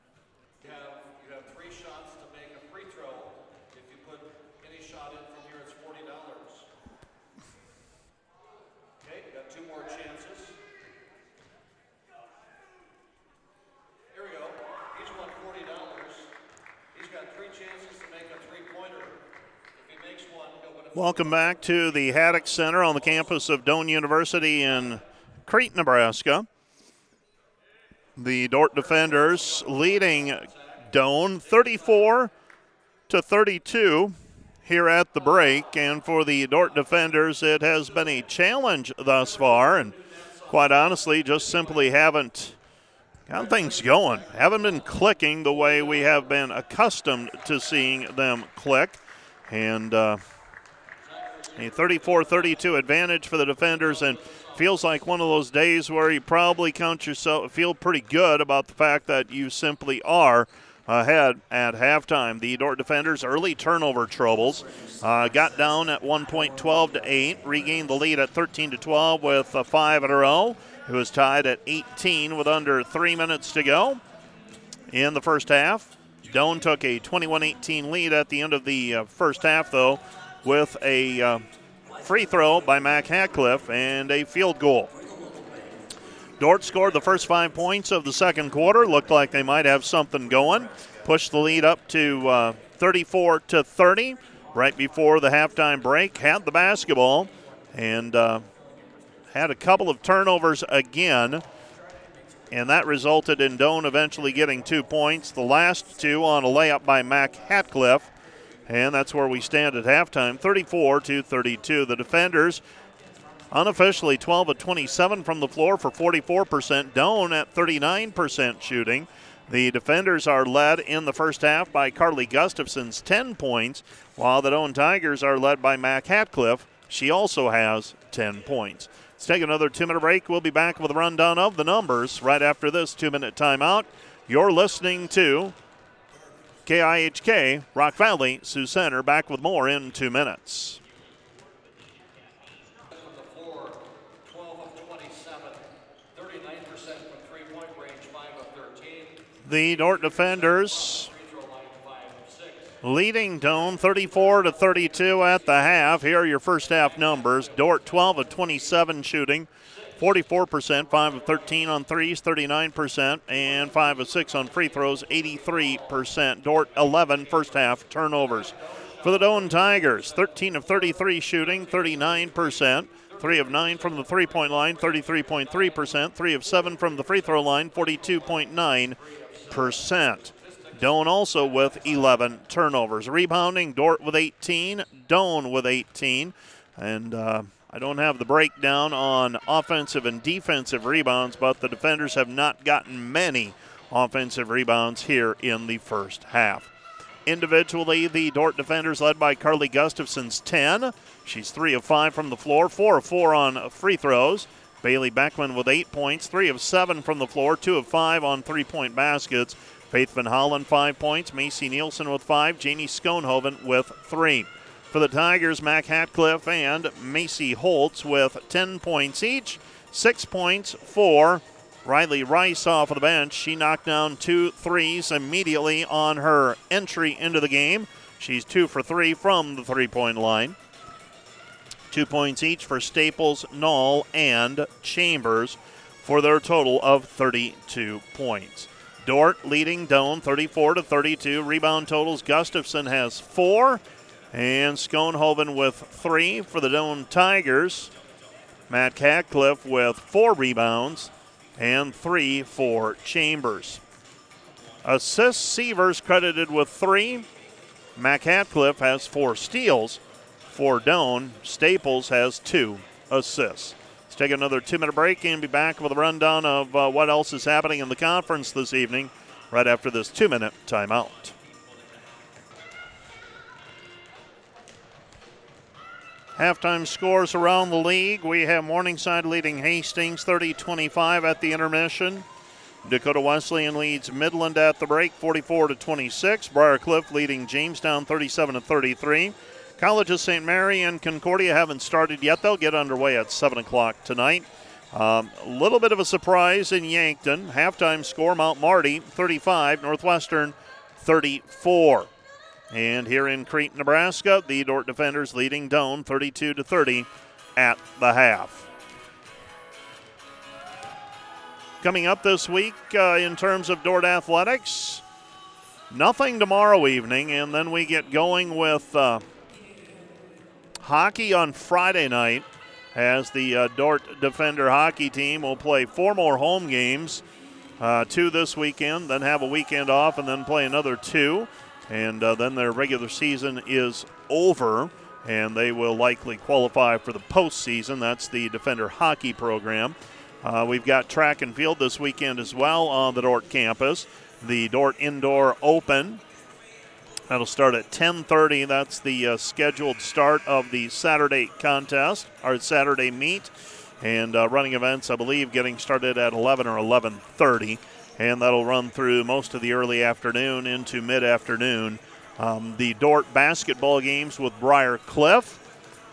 Welcome back to the Haddock Center on the campus of Doane University in Crete, Nebraska. The Dordt defenders leading Doane 34 to 32 here at the break. And for the Dordt defenders, it has been a challenge thus far. And quite honestly, just simply haven't got things going. Haven't been clicking the way we have been accustomed to seeing them click. And, uh, a 34 32 advantage for the defenders, and feels like one of those days where you probably count yourself, feel pretty good about the fact that you simply are ahead at halftime. The Dordt defenders early turnover troubles uh, got down at one point 12 to 8, regained the lead at 13 to 12 with a five in a row. It was tied at 18 with under three minutes to go in the first half. Doane took a 21 18 lead at the end of the uh, first half, though, with a uh, free throw by Mac Hatcliffe and a field goal. Dordt scored the first five points of the second quarter. Looked like they might have something going. Pushed the lead up to uh, 34 to 30 right before the halftime break. Had the basketball and uh, had a couple of turnovers again. And that resulted in Doane eventually getting two points. The last two on a layup by Mac Hatcliffe. And that's where we stand at halftime 34 to 32. The defenders unofficially 12 of 27 from the floor for 44%. Doane at 39% shooting. The defenders are led in the first half by Carly Gustafson's 10 points, while the Doane Tigers are led by Mac Hatcliffe. She also has 10 points. Let's take another two minute break. We'll be back with a rundown of the numbers right after this two minute timeout. You're listening to KIHK, Rock Valley, Sioux Center. Back with more in two minutes. The Dordt defenders leading Doane 34 to 32 at the half. Here are your first half numbers. Dordt 12 of 27 shooting, 44%, 5 of 13 on threes, 39%, and 5 of 6 on free throws, 83%. Dordt 11 first half turnovers. For the Doane Tigers, 13 of 33 shooting, 39%. 3 of 9 from the three point line, 33.3%. 3 of 7 from the free throw line, 42.9%. Doane also with 11 turnovers. Rebounding, Dordt with 18, Doane with 18. And uh, I don't have the breakdown on offensive and defensive rebounds, but the defenders have not gotten many offensive rebounds here in the first half. Individually, the Dordt defenders led by Carly Gustafson's 10. She's 3 of 5 from the floor, 4 of 4 on free throws. Bailey Beckman with eight points, three of seven from the floor, two of five on three point baskets. Faith Van Hollen, five points. Macy Nielsen with five. Janie Schoenhoven with three. For the Tigers, Mac Hatcliffe and Macy Holtz with 10 points each. Six points for Riley Rice off of the bench. She knocked down two threes immediately on her entry into the game. She's two for three from the three point line. Two points each for Staples, Null, and Chambers for their total of 32 points. Dordt leading Doane 34 to 32. Rebound totals Gustafson has four, and Schoenhoven with three for the Doane Tigers. Mac Hatcliffe with four rebounds and three for Chambers. Assists Sievers credited with three. Mac Hatcliffe has four steals for Doane. Staples has two assists Let's take another two minute break and be back with a rundown of uh, what else is happening in the conference this evening right after this two minute timeout. Halftime scores around the league. We have Morningside leading Hastings 30 25 at the intermission. Dakota Wesleyan leads Midland at the break 44 to 26. Briar Cliff leading Jamestown 37 to 33. College of St. Mary and Concordia haven't started yet. They'll get underway at 7 o'clock tonight. Um, a little bit of a surprise in Yankton. Halftime score Mount Marty 35, Northwestern 34. And here in Crete, Nebraska, the Dordt defenders leading Doane 32 to 30 at the half. Coming up this week uh, in terms of Dordt athletics, nothing tomorrow evening, and then we get going with. Uh, hockey on Friday night as the uh, Dordt Defender hockey team will play four more home games, uh, two this weekend, then have a weekend off, and then play another two. And uh, then their regular season is over, and they will likely qualify for the postseason. That's the Defender hockey program. Uh, we've got track and field this weekend as well on the Dordt campus. The Dordt Indoor Open That'll start at 10:30. That's the uh, scheduled start of the Saturday contest or Saturday meet, and uh, running events, I believe, getting started at 11 or 11:30, and that'll run through most of the early afternoon into mid-afternoon. Um, the Dordt basketball games with Briar Cliff,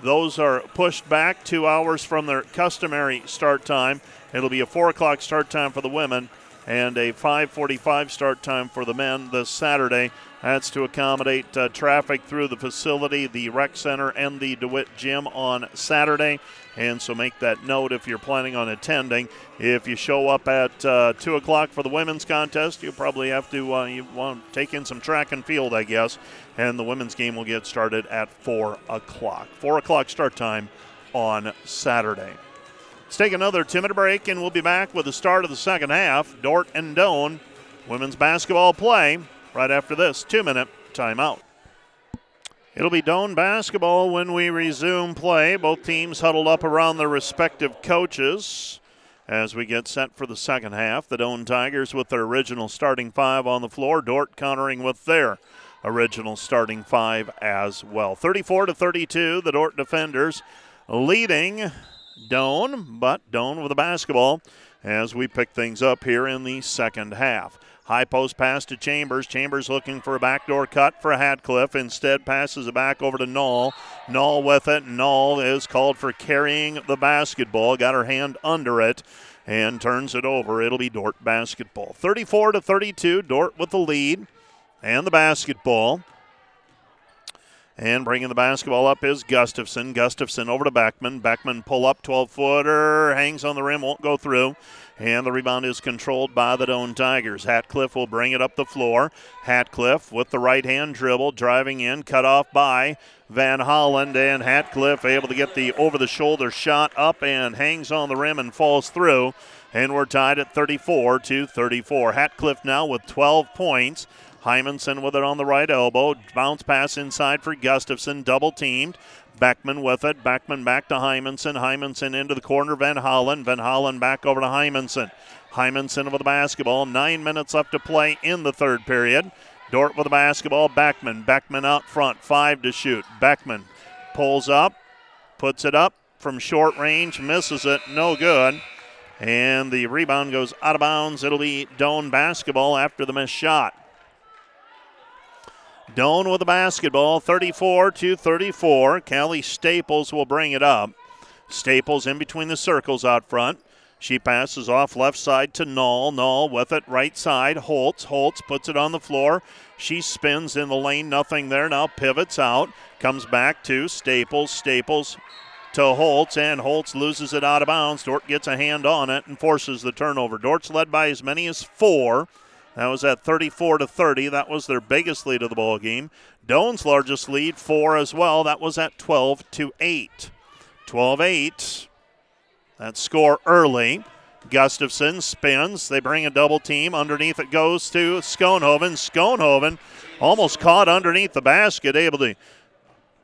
those are pushed back two hours from their customary start time. It'll be a four o'clock start time for the women and a 5:45 start time for the men this Saturday. That's to accommodate uh, traffic through the facility, the rec center, and the DeWitt gym on Saturday. And so make that note if you're planning on attending. If you show up at uh, 2 o'clock for the women's contest, you probably have to uh, you want to take in some track and field, I guess. And the women's game will get started at 4 o'clock. 4 o'clock start time on Saturday. Let's take another 10 minute break, and we'll be back with the start of the second half. Dordt and Doane, women's basketball play right after this two minute timeout. It'll be Doane basketball when we resume play. Both teams huddled up around their respective coaches as we get set for the second half. The Doane Tigers with their original starting five on the floor. Dordt countering with their original starting five as well. 34 to 32, the Dordt defenders leading Doane, but Doane with the basketball as we pick things up here in the second half. High post pass to Chambers. Chambers looking for a backdoor cut for Hatcliffe. Instead, passes it back over to Null. Null with it. Null is called for carrying the basketball. Got her hand under it and turns it over. It'll be Dordt basketball. 34 to 32. Dordt with the lead and the basketball. And bringing the basketball up is Gustafson. Gustafson over to Beckman. Beckman pull up 12 footer, hangs on the rim, won't go through. And the rebound is controlled by the Doane Tigers. Hatcliffe will bring it up the floor. Hatcliffe with the right hand dribble, driving in, cut off by Van Holland. And Hatcliffe able to get the over the shoulder shot up and hangs on the rim and falls through. And we're tied at 34 to 34. Hatcliffe now with 12 points. Hymanson with it on the right elbow. Bounce pass inside for Gustafson, double teamed. Beckman with it. Beckman back to Hymanson. Hymanson into the corner. Van Hollen. Van Hollen back over to Hymanson. Hymanson with the basketball. Nine minutes left to play in the third period. Dordt with the basketball. Beckman. Beckman out front. Five to shoot. Beckman pulls up, puts it up, from short range, misses it, no good. And the rebound goes out of bounds. It'll be Doane basketball after the missed shot. Doane with the basketball, 34 to 34. Callie Staples will bring it up. Staples in between the circles out front. She passes off left side to Null. Null with it right side. Holtz. Holtz puts it on the floor. She spins in the lane. Nothing there. Now pivots out. Comes back to Staples. Staples to Holtz, and Holtz loses it out of bounds. Dordt gets a hand on it and forces the turnover. Dordt's led by as many as four. That was at 34 to 30. That was their biggest lead of the ball game. Doane's largest lead, four as well. That was at 12 to 8. 12 8. That score early. Gustafson spins. They bring a double team. Underneath it goes to Schoenhoven. Schoenhoven almost caught underneath the basket, able to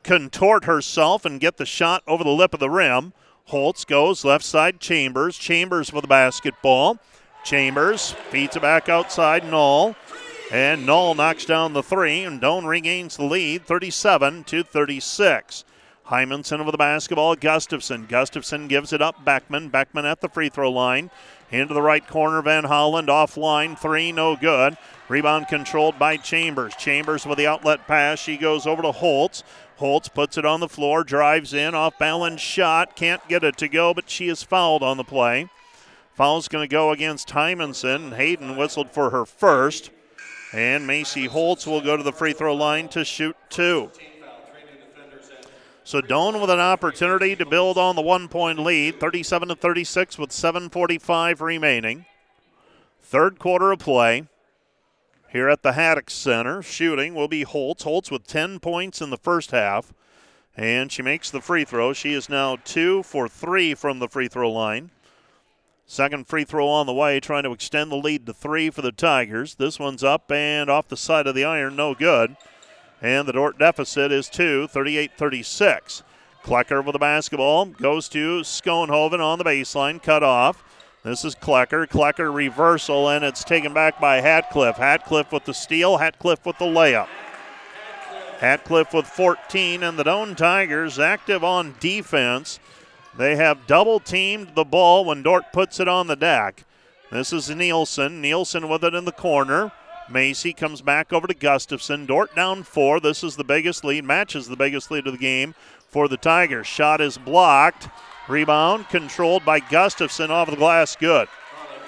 contort herself and get the shot over the lip of the rim. Holtz goes left side, Chambers. Chambers for the basketball. Chambers feeds it back outside, Null. And Null knocks down the three, and Doane regains the lead 37 to 36. Hymanson over the basketball. Gustafson. Gustafson gives it up. Beckman. Beckman at the free throw line. Into the right corner. Van Holland offline. Three, no good. Rebound controlled by Chambers. Chambers with the outlet pass. She goes over to Holtz. Holtz puts it on the floor, drives in, off balance shot. Can't get it to go, but she is fouled on the play. Foul's going to go against Hymanson. Hayden whistled for her first. And Macy Holtz will go to the free throw line to shoot two. So Doane with an opportunity to build on the one point lead, 37 to 36 with 7:45 remaining. Third quarter of play. Here at the Haddock Center, shooting will be Holtz. Holtz with 10 points in the first half, and she makes the free throw. She is now two for three from the free throw line. Second free throw on the way, trying to extend the lead to three for the Tigers. This one's up and off the side of the iron, no good. And the Dordt deficit is two, 38 36. Klecker with the basketball goes to Schoenhoven on the baseline, cut off. This is Klecker. Klecker reversal, and it's taken back by Hatcliffe. Hatcliffe with the steal, Hatcliffe with the layup. Hatcliffe with 14, and the Doane Tigers active on defense. They have double teamed the ball when Dordt puts it on the deck. This is Nielsen. Nielsen with it in the corner. Macy comes back over to Gustafson. Dordt down four. This is the biggest lead, matches the biggest lead of the game for the Tigers. Shot is blocked. Rebound controlled by Gustafson off the glass. Good.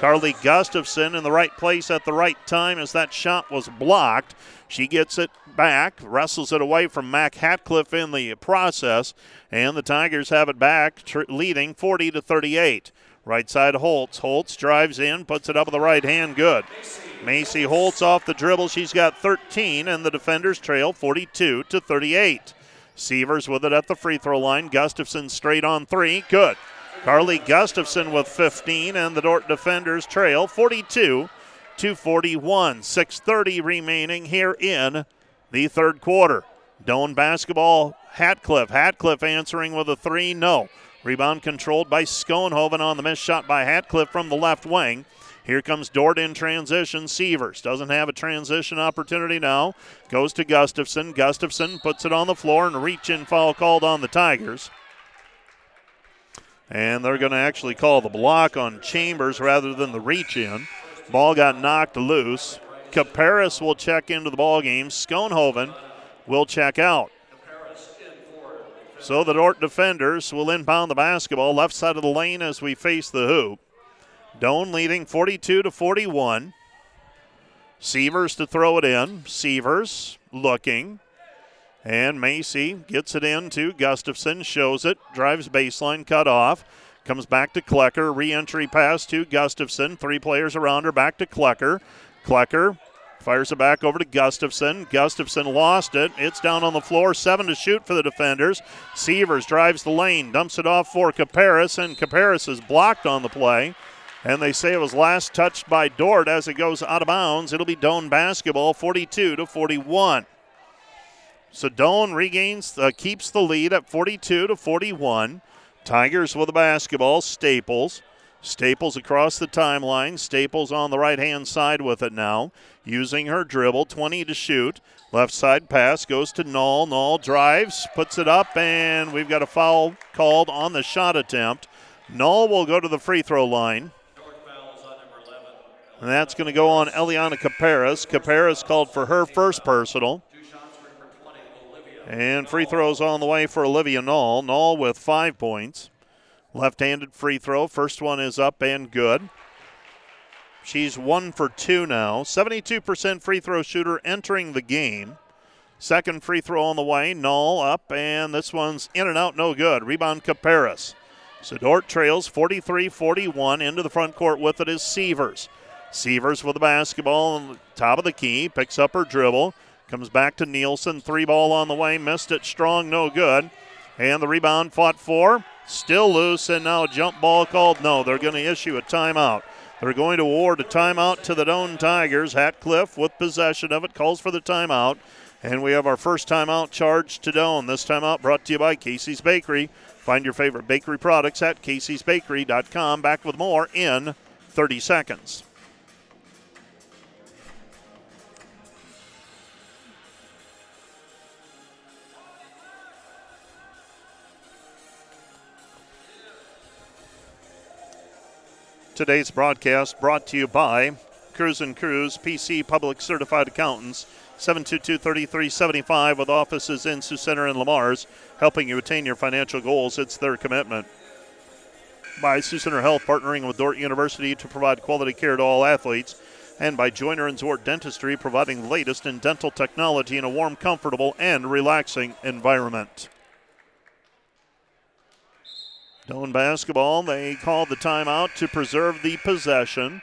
Carly Gustafson in the right place at the right time as that shot was blocked. She gets it back, wrestles it away from Mac Hatcliffe in the process, and the Tigers have it back, tr- leading 40 to 38. Right side Holtz. Holtz drives in, puts it up with the right hand. Good. Macy Holtz off the dribble. She's got 13, and the defenders trail 42 to 38. Sievers with it at the free throw line. Gustafson straight on three. Good. Carly Gustafson with 15, and the Dordt defenders trail 42 to 41. 6.30 remaining here in the third quarter. Doane basketball, Hatcliffe. Hatcliffe answering with a three. No. Rebound controlled by Schoenhoven on the missed shot by Hatcliffe from the left wing. Here comes Dordt in transition. Sievers doesn't have a transition opportunity now. Goes to Gustafson. Gustafson puts it on the floor and reach in foul called on the Tigers. And they're going to actually call the block on Chambers rather than the reach in. Ball got knocked loose. Caparis will check into the ball game. Schoenhoven will check out. So the Dordt defenders will inbound the basketball left side of the lane as we face the hoop. Doane leading 42 to 41. Sievers to throw it in. Sievers looking. And Macy gets it in to Gustafson, shows it, drives baseline, cut off. Comes back to Klecker. Re entry pass to Gustafson. Three players around her. Back to Klecker. Klecker fires it back over to Gustafson. Gustafson lost it. It's down on the floor. Seven to shoot for the defenders. Sievers drives the lane, dumps it off for Caparis, and Caparis is blocked on the play. And they say it was last touched by Dordt as it goes out of bounds. It'll be Doane basketball, 42 to 41. So Doane regains, uh, keeps the lead at 42 to 41. Tigers with the basketball. Staples. Staples across the timeline. Staples on the right hand side with it now, using her dribble. 20 to shoot. Left side pass goes to Null. Null drives, puts it up, and we've got a foul called on the shot attempt. Null will go to the free throw line. And that's going to go on Eliana Caparas. Caparas called for her first personal. And free throws on the way for Olivia Null. Null with five points. Left handed free throw. First one is up and good. She's one for two now. 72% free throw shooter entering the game. Second free throw on the way. Null up, and this one's in and out, no good. Rebound Caparas. So Dordt trails 43 41. Into the front court with it is Sievers. Sievers with the basketball on the top of the key. Picks up her dribble. Comes back to Nielsen. Three ball on the way. Missed it strong, no good. And the rebound fought for. Still loose, and now a jump ball called. No, they're going to issue a timeout. They're going to award a timeout to the Doane Tigers. Hatcliffe with possession of it calls for the timeout. And we have our first timeout charged to Doane. This timeout brought to you by Casey's Bakery. Find your favorite bakery products at caseysbakery.com. Back with more in 30 seconds. Today's broadcast brought to you by Cruz and Cruz, PC Public Certified Accountants, 722-3375 with offices in Sioux Center and Le Mars, helping you attain your financial goals. It's their commitment. By Sioux Center Health, partnering with Dordt University to provide quality care to all athletes, and by Joyner and Zwart Dentistry, providing the latest in dental technology in a warm, comfortable, and relaxing environment. Doane basketball, they called the timeout to preserve the possession.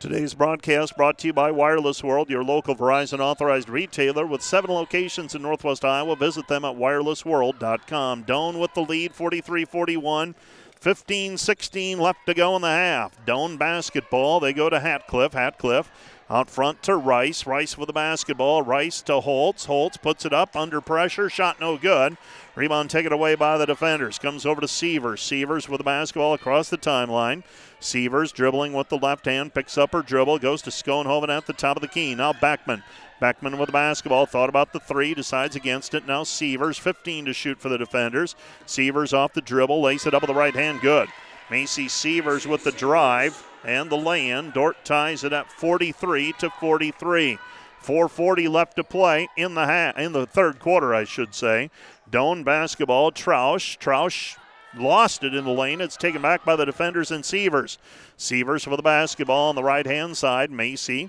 Today's broadcast brought to you by Wireless World, your local Verizon authorized retailer with seven locations in Northwest Iowa. Visit them at wirelessworld.com. Doane with the lead, 43 41. 15 16 left to go in the half. Doane basketball, they go to Hatcliffe. Hatcliffe out front to Rice. Rice with the basketball. Rice to Holtz. Holtz puts it up under pressure. Shot no good. Rebound taken away by the defenders. Comes over to Sievers. Sievers with the basketball across the timeline. Sievers dribbling with the left hand, picks up her dribble, goes to Schoenhoven at the top of the key. Now Beckman. Beckman with the basketball, thought about the three, decides against it. Now Sievers, 15 to shoot for the defenders. Sievers off the dribble, lace it up with the right hand, good. Macy Sievers with the drive and the lay-in. Dordt ties it at 43 to 43. 4:40 left to play in the ha- in the third quarter, I should say. Doane basketball. Troush. Troush lost it in the lane. It's taken back by the defenders and Sievers. Sievers for the basketball on the right hand side. Macy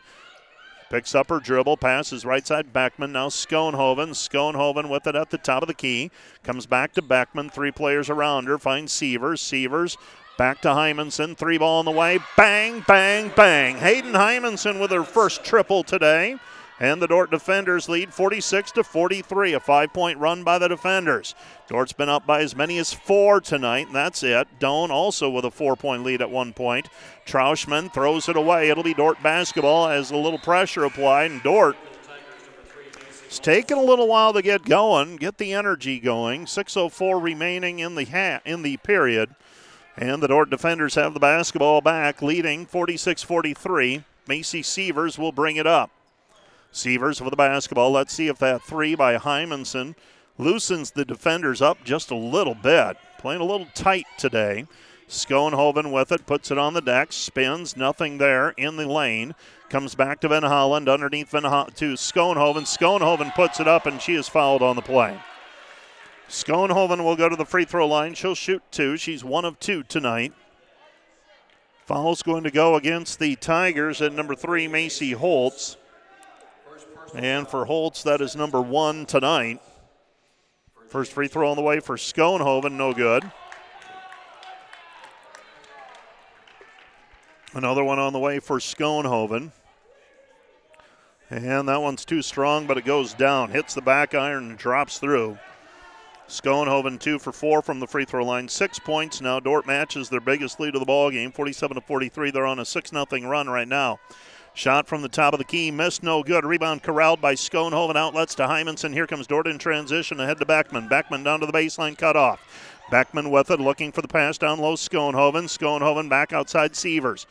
picks up her dribble, passes right side Beckman. Now Schoenhoven. Schoenhoven with it at the top of the key. Comes back to Beckman. Three players around her. Finds Sievers. Sievers Back to Hymanson. Three ball on the way. Bang, bang, bang. Hayden Hymanson with her first triple today. And the Dordt defenders lead 46 to 43, a five point run by the defenders. Dordt's been up by as many as four tonight, and that's it. Doane also with a four point lead at one point. Trauschman throws it away. It'll be Dordt basketball as a little pressure applied, and Dordt. it's taken a little while to get going, get the energy going. 6:04 remaining in the ha- in the period. And the Dordt defenders have the basketball back, leading 46 43. Macy Sievers will bring it up. Sievers with the basketball. Let's see if that three by Hymanson loosens the defenders up just a little bit. Playing a little tight today. Schoenhoven with it, puts it on the deck, spins, nothing there in the lane. Comes back to Van Holland underneath Van Ho- to Schoenhoven. Schoenhoven puts it up, and she is fouled on the play. Schoenhoven will go to the free throw line. She'll shoot two. She's one of two tonight. Foul's going to go against the Tigers at number three, Macy Holtz. And for Holtz, that is number one tonight. First free throw on the way for Schoenhoven, no good. Another one on the way for Schoenhoven. And that one's too strong, but it goes down. Hits the back iron and drops through. Schoenhoven two for four from the free throw line, six points. Now Dordt matches their biggest lead of the ball game, 47 to 43. They're on a six nothing run right now. Shot from the top of the key, missed, no good. Rebound corralled by Schoenhoven. Outlets to Hymanson. Here comes Dordt in transition ahead to Beckman. Beckman down to the baseline, cut off. Beckman with it, looking for the pass down low. Schoenhoven. Schoenhoven back outside Sievers.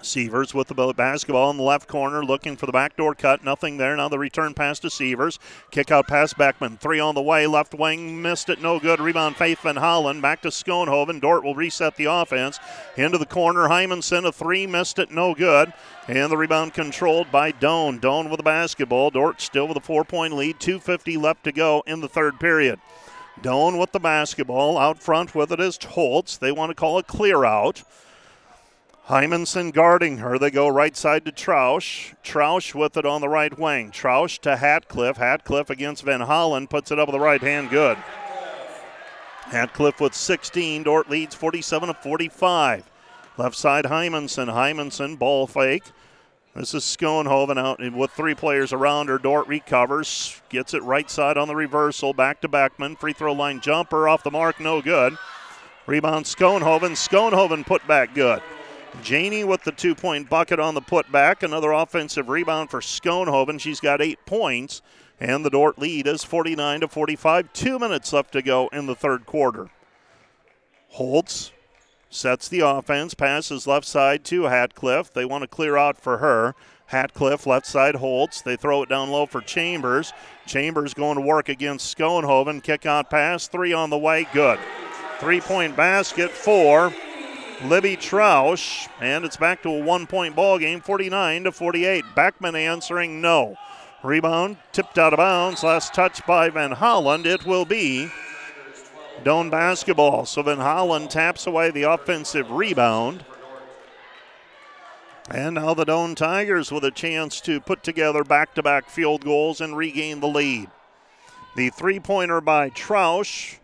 Sievers with the basketball in the left corner, looking for the backdoor cut. Nothing there. Now the return pass to Sievers. Kick out pass Beckman. Three on the way. Left wing missed it. No good. Rebound Faith Van Hollen. Back to Schoenhoven. Dordt will reset the offense. Into the corner. Hymanson a three. Missed it. No good. And the rebound controlled by Doane. Doane with the basketball. Dordt still with a four point lead. 2.50 left to go in the third period. Doane with the basketball. Out front with it is Holtz. They want to call a clear out. Hymanson guarding her. They go right side to Troush. Troush with it on the right wing. Troush to Hatcliffe. Hatcliffe against Van Hollen puts it up with the right hand. Good. Hatcliffe with 16. Dordt leads 47 to 45. Left side Hymanson. Hymanson ball fake. This is Schoenhoven out with three players around her. Dordt recovers, gets it right side on the reversal. Back to Backman. Free throw line jumper off the mark, no good. Rebound Schoenhoven. Schoenhoven put back good. Janey with the two point bucket on the putback. Another offensive rebound for Schoenhoven. She's got eight points. And the Dordt lead is 49 to 45. Two minutes left to go in the third quarter. Holtz sets the offense, passes left side to Hatcliffe. They want to clear out for her. Hatcliffe, left side Holtz. They throw it down low for Chambers. Chambers going to work against Schoenhoven. Kick out pass, three on the way, good. Three point basket for Libby Troush, and it's back to a one-point ball game, 49 to 48. Backman answering no. Rebound tipped out of bounds. Last touch by Van Holland. It will be Doane basketball. So Van Holland taps away the offensive rebound. And now the Doane Tigers with a chance to put together back to back field goals and regain the lead. The three pointer by Troush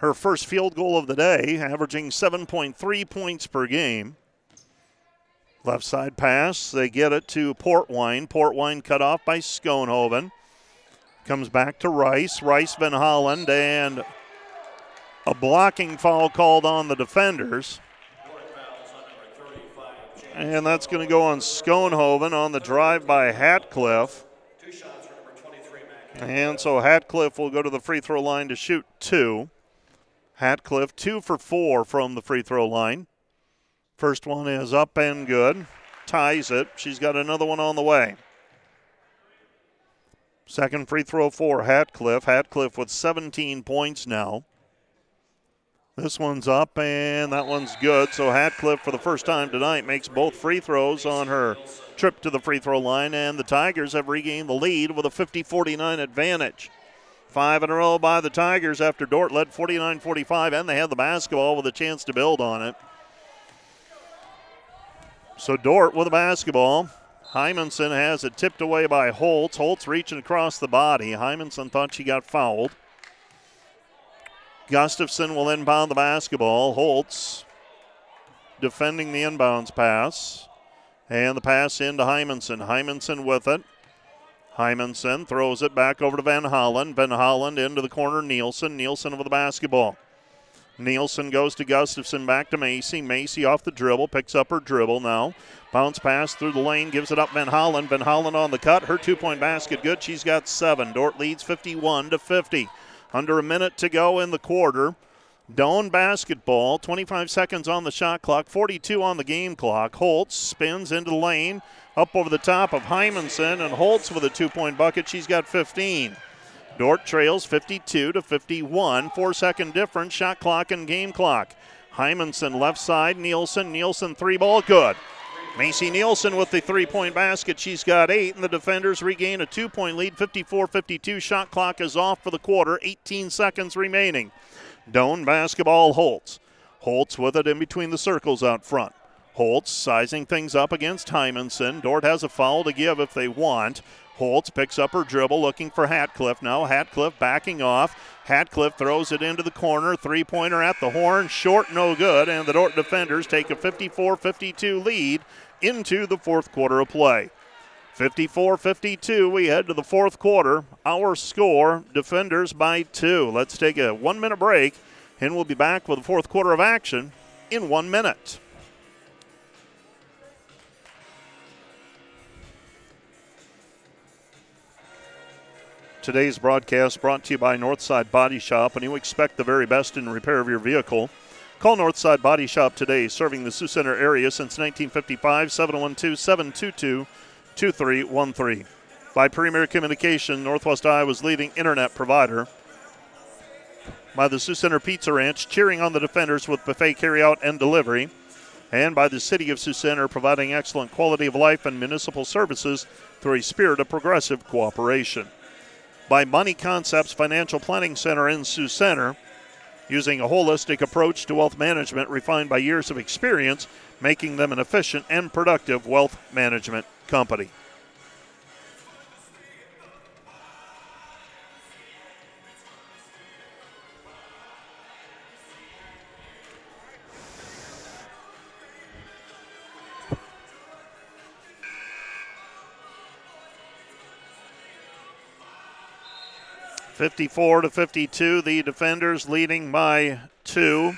her first field goal of the day, averaging 7.3 points per game. Left side pass, they get it to Portwine. Portwine cut off by Schoenhoven. Comes back to Rice. Rice Van Holland and a blocking foul called on the defenders. And that's going to go on Schoenhoven on the drive by Hatcliffe. And so Hatcliffe will go to the free throw line to shoot two. Hatcliffe, two for four from the free throw line. First one is up and good. Ties it. She's got another one on the way. Second free throw for Hatcliffe. Hatcliffe with 17 points now. This one's up and that one's good. So Hatcliffe, for the first time tonight, makes both free throws on her trip to the free throw line, and the Tigers have regained the lead with a 50 49 advantage. Five in a row by the Tigers after Dordt led 49 45, and they had the basketball with a chance to build on it. So Dordt with the basketball. Hymanson has it tipped away by Holtz. Holtz reaching across the body. Hymanson thought she got fouled. Gustafson will inbound the basketball. Holtz defending the inbounds pass. And the pass into Hymanson. Hymanson with it. Hymanson throws it back over to Van Holland. Van Holland into the corner. Nielsen. Nielsen with the basketball. Nielsen goes to Gustafson, back to Macy. Macy off the dribble, picks up her dribble now. Bounce pass through the lane, gives it up Van Holland. Van Holland on the cut. Her two point basket good. She's got seven. Dordt leads 51 to 50. Under a minute to go in the quarter. Doane basketball, 25 seconds on the shot clock, 42 on the game clock. Holtz spins into the lane, up over the top of Hymanson, and Holtz with a two point bucket. She's got 15. Dordt trails 52 to 51. Four second difference, shot clock and game clock. Hymanson left side, Nielsen. Nielsen three ball, good. Macy Nielsen with the three point basket. She's got eight, and the defenders regain a two point lead. 54 52. Shot clock is off for the quarter. 18 seconds remaining. Doane basketball Holtz. Holtz with it in between the circles out front. Holtz sizing things up against Hymanson. Dordt has a foul to give if they want. Holtz picks up her dribble looking for Hatcliffe now. Hatcliffe backing off. Hatcliffe throws it into the corner. Three pointer at the horn. Short, no good. And the Dordt defenders take a 54 52 lead into the fourth quarter of play. 54 52, we head to the fourth quarter. Our score, defenders by two. Let's take a one minute break, and we'll be back with the fourth quarter of action in one minute. Today's broadcast brought to you by Northside Body Shop. When you expect the very best in repair of your vehicle, call Northside Body Shop today, serving the Sioux Center area since 1955, 712 722 2313. By Premier Communication, Northwest Iowa's leading internet provider. By the Sioux Center Pizza Ranch, cheering on the defenders with buffet carryout and delivery. And by the City of Sioux Center, providing excellent quality of life and municipal services through a spirit of progressive cooperation by Money Concepts Financial Planning Center in Sioux Center, using a holistic approach to wealth management refined by years of experience, making them an efficient and productive wealth management company. 54 to 52, the defenders leading by two.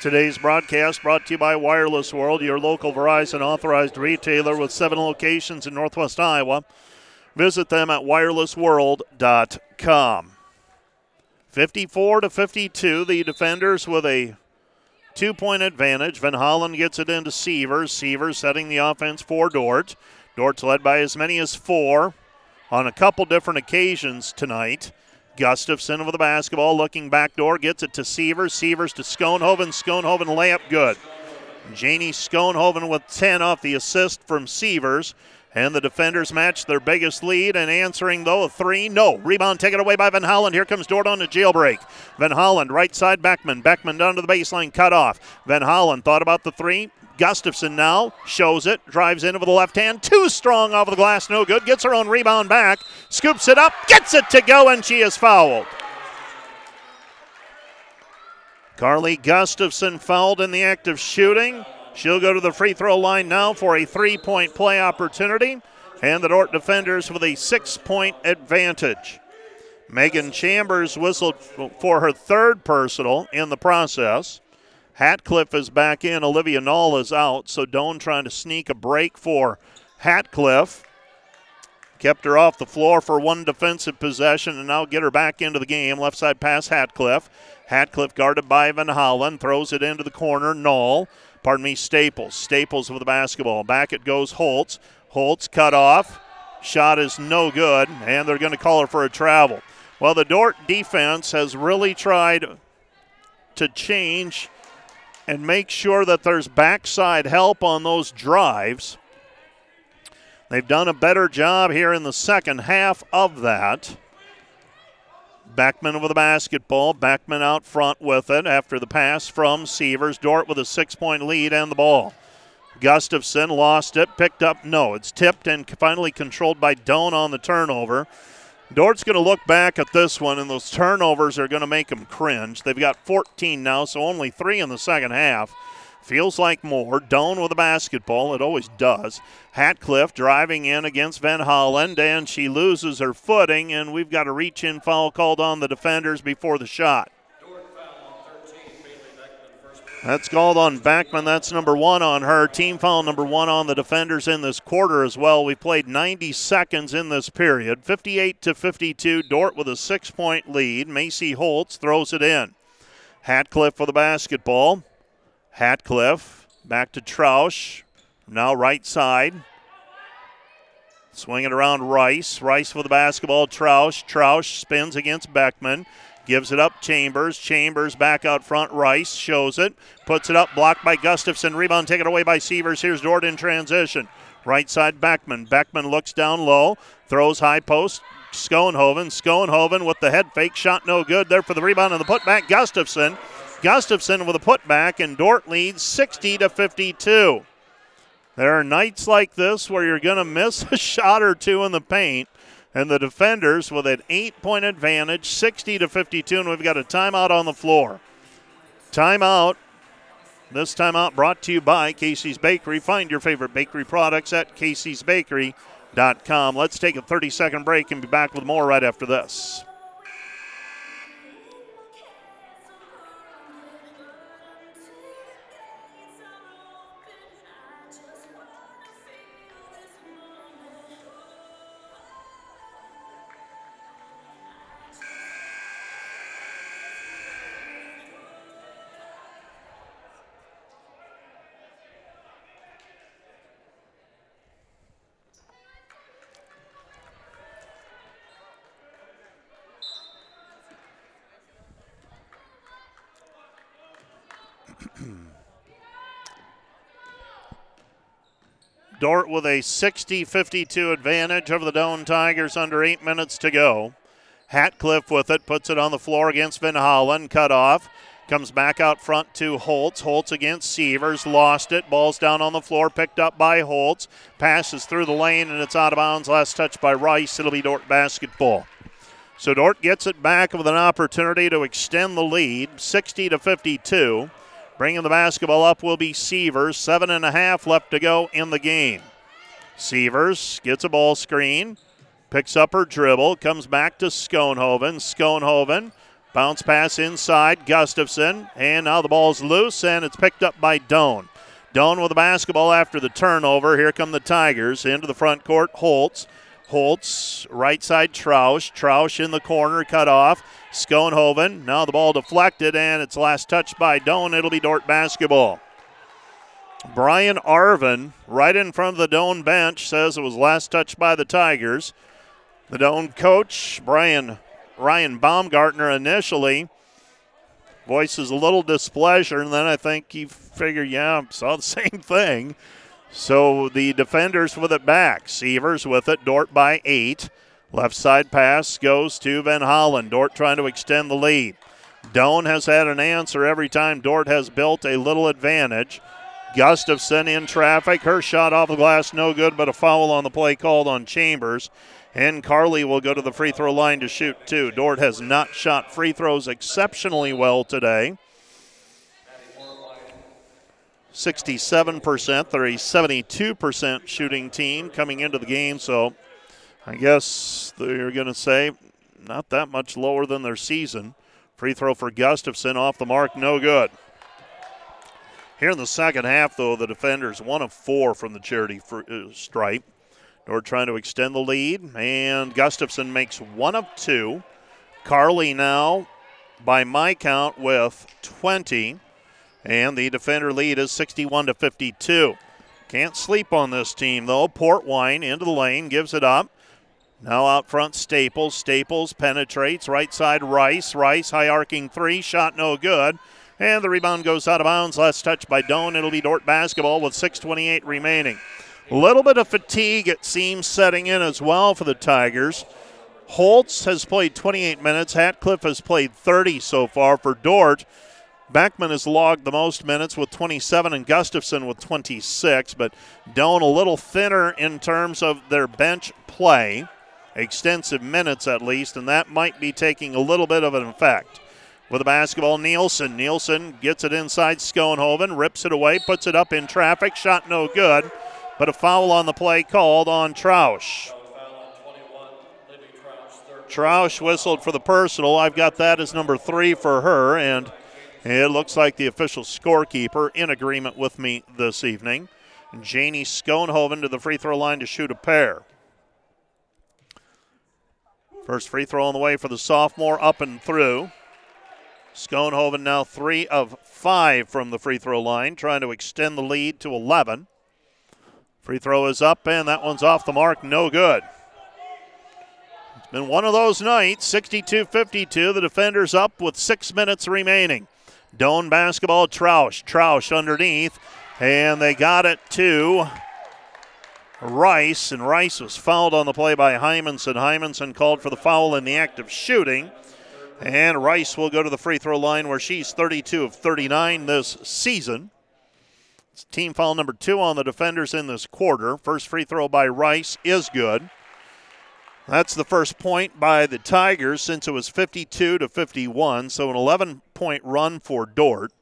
Today's broadcast brought to you by Wireless World, your local Verizon authorized retailer with seven locations in Northwest Iowa. Visit them at wirelessworld.com. 54 to 52, the defenders with a two point advantage. Van Hollen gets it into Sievers. Sievers setting the offense for Dordt. Dordt's led by as many as four on a couple different occasions tonight. Gustafson with the basketball, looking back door, gets it to Sievers. Sievers to Schoenhoven. Schoenhoven layup good. Janie Schoenhoven with 10 off the assist from Sievers. And the defenders match their biggest lead and answering, though, a three. No. Rebound taken away by Van Holland. Here comes Dordt on the jailbreak. Van Holland, right side Beckman. Beckman down to the baseline, cut off. Van Holland thought about the three, Gustafson now shows it, drives in over the left hand, too strong off of the glass, no good. Gets her own rebound back, scoops it up, gets it to go, and she is fouled. Carly Gustafson fouled in the act of shooting. She'll go to the free throw line now for a three point play opportunity, and the Dordt defenders with a six point advantage. Megan Chambers whistled for her third personal in the process. Hatcliffe is back in. Olivia Knoll is out. So Doane trying to sneak a break for Hatcliffe. Kept her off the floor for one defensive possession and now get her back into the game. Left side pass, Hatcliffe. Hatcliffe guarded by Van Hollen. Throws it into the corner. Knoll. Pardon me, Staples. Staples with the basketball. Back it goes Holtz. Holtz cut off. Shot is no good, and they're going to call her for a travel. Well, the Dordt defense has really tried to change and make sure that there's backside help on those drives. They've done a better job here in the second half of that. Beckman with the basketball. Beckman out front with it after the pass from Sievers. Dordt with a six point lead and the ball. Gustafson lost it, picked up. No, it's tipped and finally controlled by Doane on the turnover. Dordt's going to look back at this one, and those turnovers are going to make them cringe. They've got 14 now, so only three in the second half. Feels like more. Doane with a basketball. It always does. Hatcliffe driving in against Van Holland, and she loses her footing, and we've got a reach in foul called on the defenders before the shot. That's called on Beckman. That's number one on her. Team foul number one on the defenders in this quarter as well. We played 90 seconds in this period. 58 to 52. Dordt with a six point lead. Macy Holtz throws it in. Hatcliffe for the basketball. Hatcliffe back to Troush. Now right side. Swing it around Rice. Rice for the basketball. Troush. Troush spins against Beckman. Gives it up, Chambers. Chambers back out front. Rice shows it. Puts it up, blocked by Gustafson. Rebound taken away by Sievers. Here's Dordt in transition. Right side, Beckman. Beckman looks down low, throws high post. Schoenhoven. Schoenhoven with the head fake. Shot no good there for the rebound and the putback. Gustafson. Gustafson with a putback, and Dordt leads 60 to 52. There are nights like this where you're going to miss a shot or two in the paint and the defenders with an eight point advantage, 60 to 52, and we've got a timeout on the floor. Timeout. This timeout brought to you by Casey's Bakery. Find your favorite bakery products at Casey's caseysbakery.com. Let's take a 30 second break and be back with more right after this. Dordt with a 60 52 advantage over the Doane Tigers under eight minutes to go. Hatcliffe with it, puts it on the floor against Van Hollen, cut off. Comes back out front to Holtz. Holtz against Sievers. Lost it. Ball's down on the floor. Picked up by Holtz. Passes through the lane and it's out of bounds. Last touch by Rice. It'll be Dordt basketball. So Dordt gets it back with an opportunity to extend the lead, 60 to 52. Bringing the basketball up will be Sievers. Seven and a half left to go in the game. Sievers gets a ball screen, picks up her dribble, comes back to Schoenhoven. Schoenhoven Bounce pass inside, Gustafson. And now the ball's loose, and it's picked up by Doane. Doane with the basketball after the turnover. Here come the Tigers into the front court. Holtz. Holtz, right side Troush. Troush in the corner, cut off. Schoenhoven. Now the ball deflected, and it's last touched by Doane. It'll be Dordt basketball. Brian Arvin, right in front of the Doane bench, says it was last touched by the Tigers. The Doane coach, Brian Ryan Baumgartner initially voices a little displeasure, and then I think he figured, yeah, saw the same thing. So the defenders with it back. Sievers with it. Dordt by eight. Left side pass goes to Van Holland. Dordt trying to extend the lead. Doane has had an answer every time Dordt has built a little advantage. Gustafson in traffic. Her shot off the glass, no good, but a foul on the play called on Chambers. And Carly will go to the free throw line to shoot two. Dordt has not shot free throws exceptionally well today. 67%. They're a 72% shooting team coming into the game, so I guess they're going to say not that much lower than their season. Free throw for Gustafson off the mark, no good. Here in the second half, though, the defenders one of four from the charity uh, stripe. Dordt trying to extend the lead, and Gustafson makes one of two. Carly now, by my count, with 20, and the defender lead is 61 to 52. Can't sleep on this team though. Portwine into the lane, gives it up. Now out front, Staples. Staples penetrates right side. Rice. Rice high arcing three, shot no good. And the rebound goes out of bounds. Last touch by Doane. It'll be Dordt basketball with 6:28 remaining. A little bit of fatigue, it seems, setting in as well for the Tigers. Holtz has played 28 minutes. Hatcliffe has played 30 so far for Dordt. Beckman has logged the most minutes with 27 and Gustafson with 26, but Doane a little thinner in terms of their bench play. Extensive minutes at least, and that might be taking a little bit of an effect. With the basketball, Nielsen. Nielsen gets it inside Schoenhoven, rips it away, puts it up in traffic. Shot no good but a foul on the play called on Troush. Troush whistled for the personal. I've got that as number three for her, and it looks like the official scorekeeper in agreement with me this evening. Janie Schoenhoven to the free throw line to shoot a pair. First free throw on the way for the sophomore, up and through. Schoenhoven now three of five from the free throw line, trying to extend the lead to 11. Free throw is up, and that one's off the mark. No good. It's been one of those nights. 62 52. The defenders up with six minutes remaining. Doane basketball, Troush. Troush underneath, and they got it to Rice, and Rice was fouled on the play by Hymanson. Hymanson called for the foul in the act of shooting. And Rice will go to the free throw line where she's 32 of 39 this season. It's team foul number two on the defenders in this quarter. First free throw by Rice is good. That's the first point by the Tigers since it was 52 to 51, so an 11 point run for Dordt.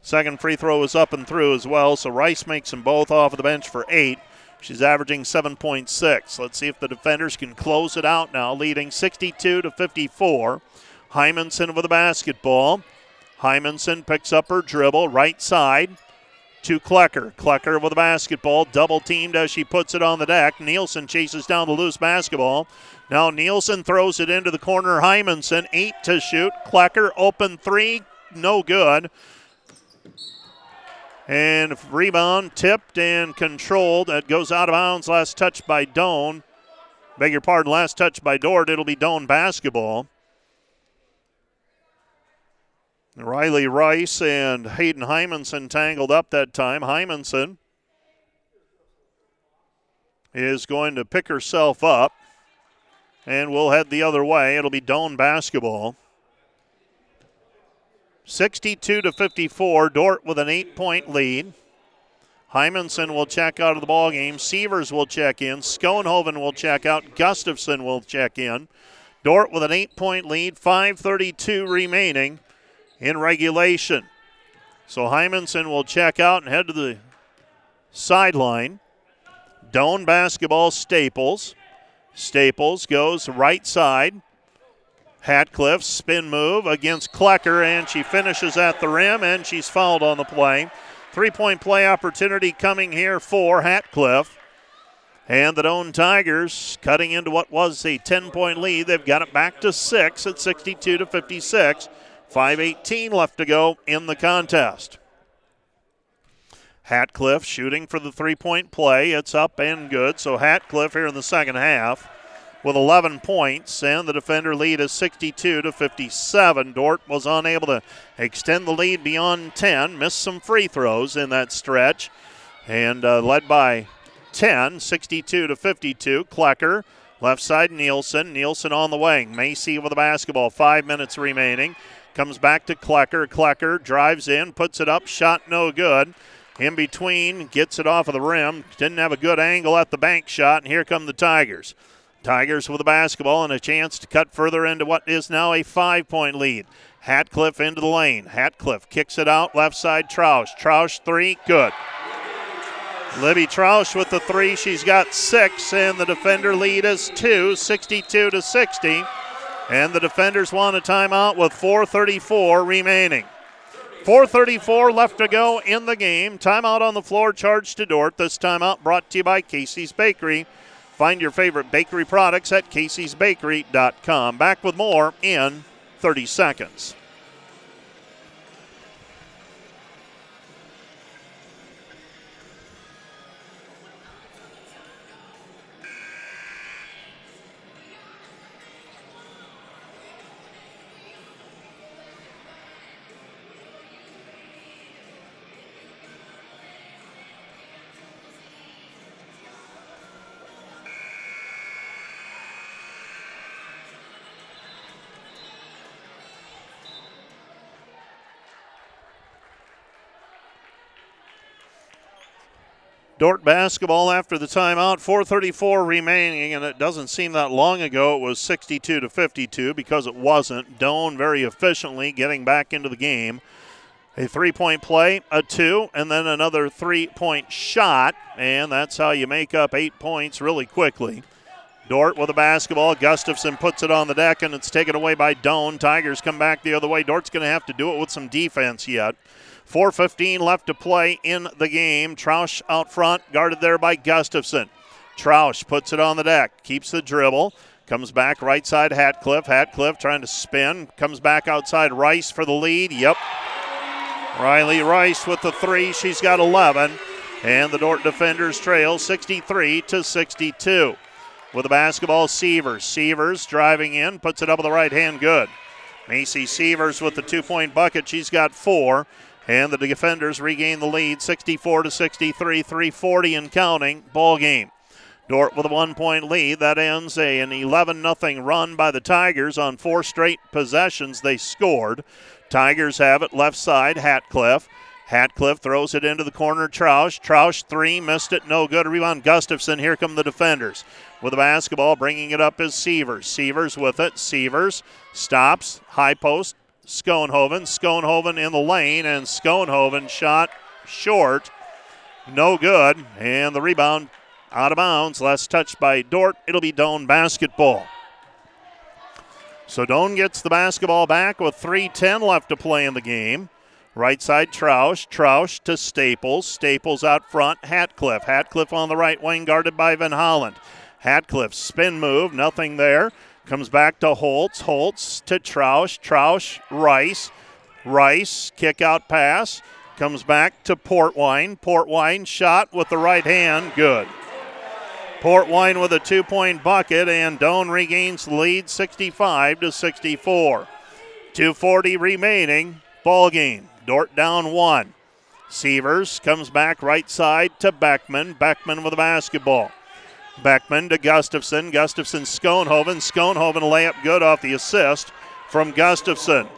Second free throw is up and through as well, so Rice makes them both off of the bench for eight. She's averaging 7.6. Let's see if the defenders can close it out now, leading 62 to 54. Hymanson with the basketball. Hymanson picks up her dribble, right side to Klecker. Klecker with the basketball, double teamed as she puts it on the deck. Nielsen chases down the loose basketball. Now Nielsen throws it into the corner. Hymanson, eight to shoot. Klecker open three, no good. And rebound tipped and controlled. That goes out of bounds. Last touch by Doane. Beg your pardon, last touch by Dordt. It'll be Doane basketball. Riley Rice and Hayden Hymanson tangled up that time. Hymanson is going to pick herself up and we'll head the other way. It'll be Doane basketball. 62 to 54, Dordt with an eight point lead. Hymanson will check out of the ball game. Sievers will check in. Schoenhoven will check out. Gustafson will check in. Dordt with an eight point lead, 5.32 remaining in regulation. So Hymanson will check out and head to the sideline. Doane basketball, Staples. Staples goes right side. Hatcliffe spin move against Klecker, and she finishes at the rim, and she's fouled on the play. Three point play opportunity coming here for Hatcliffe. And the Doane Tigers cutting into what was a 10 point lead. They've got it back to six at 62 to 56. 5.18 left to go in the contest. Hatcliffe shooting for the three point play. It's up and good. So Hatcliffe here in the second half with 11 points, and the defender lead is 62 to 57. Dordt was unable to extend the lead beyond 10, missed some free throws in that stretch, and uh, led by 10, 62 to 52. Klecker, left side Nielsen. Nielsen on the wing. Macy with the basketball. Five minutes remaining. Comes back to Klecker. Klecker drives in, puts it up, shot no good. In between, gets it off of the rim. Didn't have a good angle at the bank shot, and here come the Tigers. Tigers with the basketball and a chance to cut further into what is now a five point lead. Hatcliffe into the lane. Hatcliffe kicks it out left side. Troush. Troush three. Good. Libby Troush with the three. She's got six, and the defender lead is two, 62 to 60. And the defenders want a timeout with 4.34 remaining. 4.34 left to go in the game. Timeout on the floor, charged to Dordt. This timeout brought to you by Casey's Bakery. Find your favorite bakery products at caseysbakery.com. Back with more in 30 seconds. Dordt basketball after the timeout. 4:34 remaining, and it doesn't seem that long ago it was 62 to 52 because it wasn't. Doane very efficiently getting back into the game. A three-point play, a two, and then another three-point shot, and that's how you make up eight points really quickly. Dordt with a basketball. Gustafson puts it on the deck, and it's taken away by Doane. Tigers come back the other way. Dordt's going to have to do it with some defense yet. 4.15 left to play in the game. Troush out front, guarded there by Gustafson. Troush puts it on the deck, keeps the dribble, comes back right side Hatcliffe. Hatcliffe trying to spin, comes back outside Rice for the lead. Yep. Riley Rice with the three. She's got 11. And the Dordt defenders trail 63 to 62. With the basketball, Sievers. Sievers driving in, puts it up with the right hand, good. Macy Sievers with the two point bucket. She's got four. And the defenders regain the lead 64 to 63, 340 and counting ball game. Dordt with a one point lead. That ends a, an 11 0 run by the Tigers on four straight possessions they scored. Tigers have it left side, Hatcliffe. Hatcliffe throws it into the corner. Troush. Troush three, missed it, no good. Rebound Gustafson. Here come the defenders. With the basketball, bringing it up is Sievers. Sievers with it. Sievers stops, high post, Schoenhoven. Schoenhoven in the lane, and Schoenhoven shot short. No good. And the rebound out of bounds. Last touched by Dordt. It'll be Doane basketball. So Doane gets the basketball back with 3.10 left to play in the game. Right side, Troush. Troush to Staples. Staples out front, Hatcliffe. Hatcliffe on the right wing, guarded by Van Holland. Hatcliffe spin move, nothing there. Comes back to Holtz. Holtz to Troush. Troush, Rice. Rice, kick out pass. Comes back to Portwine. Portwine shot with the right hand. Good. Portwine with a two point bucket, and Doane regains lead 65 to 64. 240 remaining. ball game. Dordt down one. Sievers comes back right side to Beckman. Beckman with the basketball. Beckman to Gustafson. Gustafson, Schoenhoven. Schoenhoven layup good off the assist from Gustafson.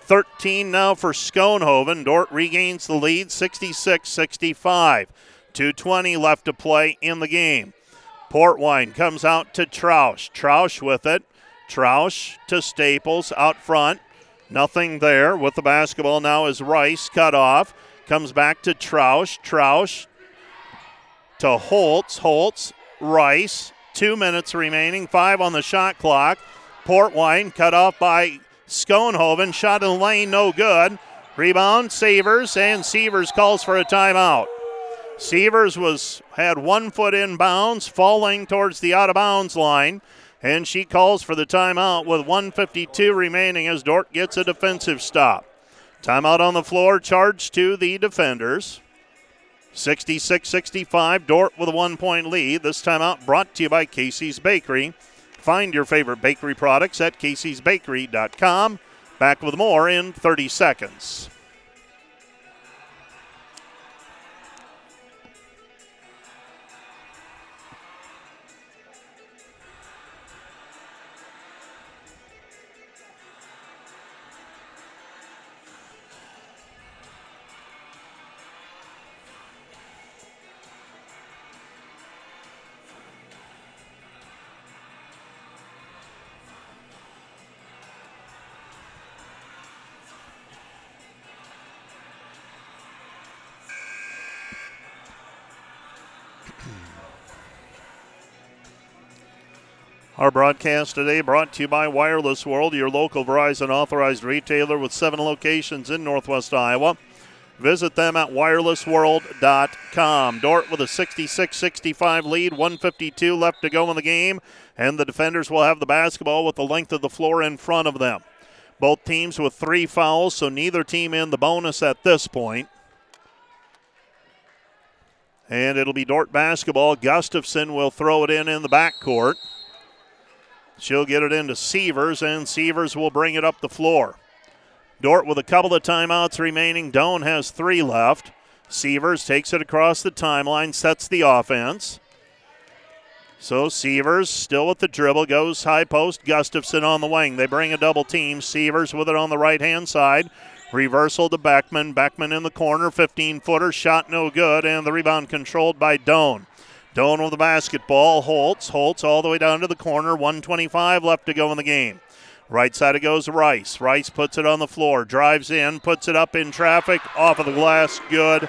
13 now for Schoenhoven. Dordt regains the lead 66 65. 2.20 left to play in the game. Portwine comes out to Troush. Troush with it. Troush to Staples out front. Nothing there with the basketball now is Rice cut off. Comes back to Troush. Troush to Holtz. Holtz, Rice. Two minutes remaining. Five on the shot clock. Portwine cut off by Schoenhoven. Shot in the lane, no good. Rebound, Sievers, and Sievers calls for a timeout. Sievers was had one foot in bounds, falling towards the out of bounds line, and she calls for the timeout with 152 remaining as Dordt gets a defensive stop. Timeout on the floor, charge to the defenders. 66 65, Dordt with a one point lead. This time out brought to you by Casey's Bakery. Find your favorite bakery products at caseysbakery.com. Back with more in 30 seconds. Our broadcast today brought to you by Wireless World, your local Verizon authorized retailer with seven locations in Northwest Iowa. Visit them at wirelessworld.com. Dordt with a 66 65 lead, 152 left to go in the game, and the defenders will have the basketball with the length of the floor in front of them. Both teams with three fouls, so neither team in the bonus at this point. And it'll be Dordt basketball. Gustafson will throw it in in the backcourt. She'll get it into Sievers, and Sievers will bring it up the floor. Dordt with a couple of timeouts remaining. Doane has three left. Sievers takes it across the timeline, sets the offense. So Sievers still with the dribble, goes high post. Gustafson on the wing. They bring a double team. Sievers with it on the right hand side. Reversal to Beckman. Beckman in the corner, 15 footer, shot no good, and the rebound controlled by Doane. Doane with the basketball. Holtz. Holtz all the way down to the corner. 125 left to go in the game. Right side it goes Rice. Rice puts it on the floor, drives in, puts it up in traffic, off of the glass, good.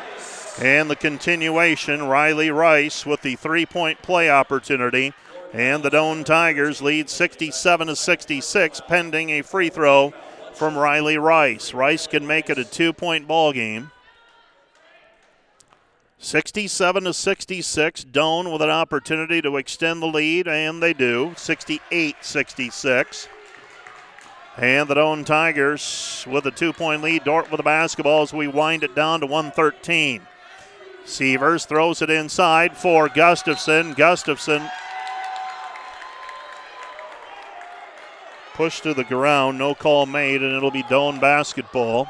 And the continuation, Riley Rice with the three point play opportunity. And the Doane Tigers lead 67 to 66, pending a free throw from Riley Rice. Rice can make it a two point ball game. 67 to 66. Doane with an opportunity to extend the lead, and they do. 68 66. And the Doane Tigers with a two point lead. Dordt with the basketball as we wind it down to 113. Sievers throws it inside for Gustafson. Gustafson pushed to the ground. No call made, and it'll be Doane basketball.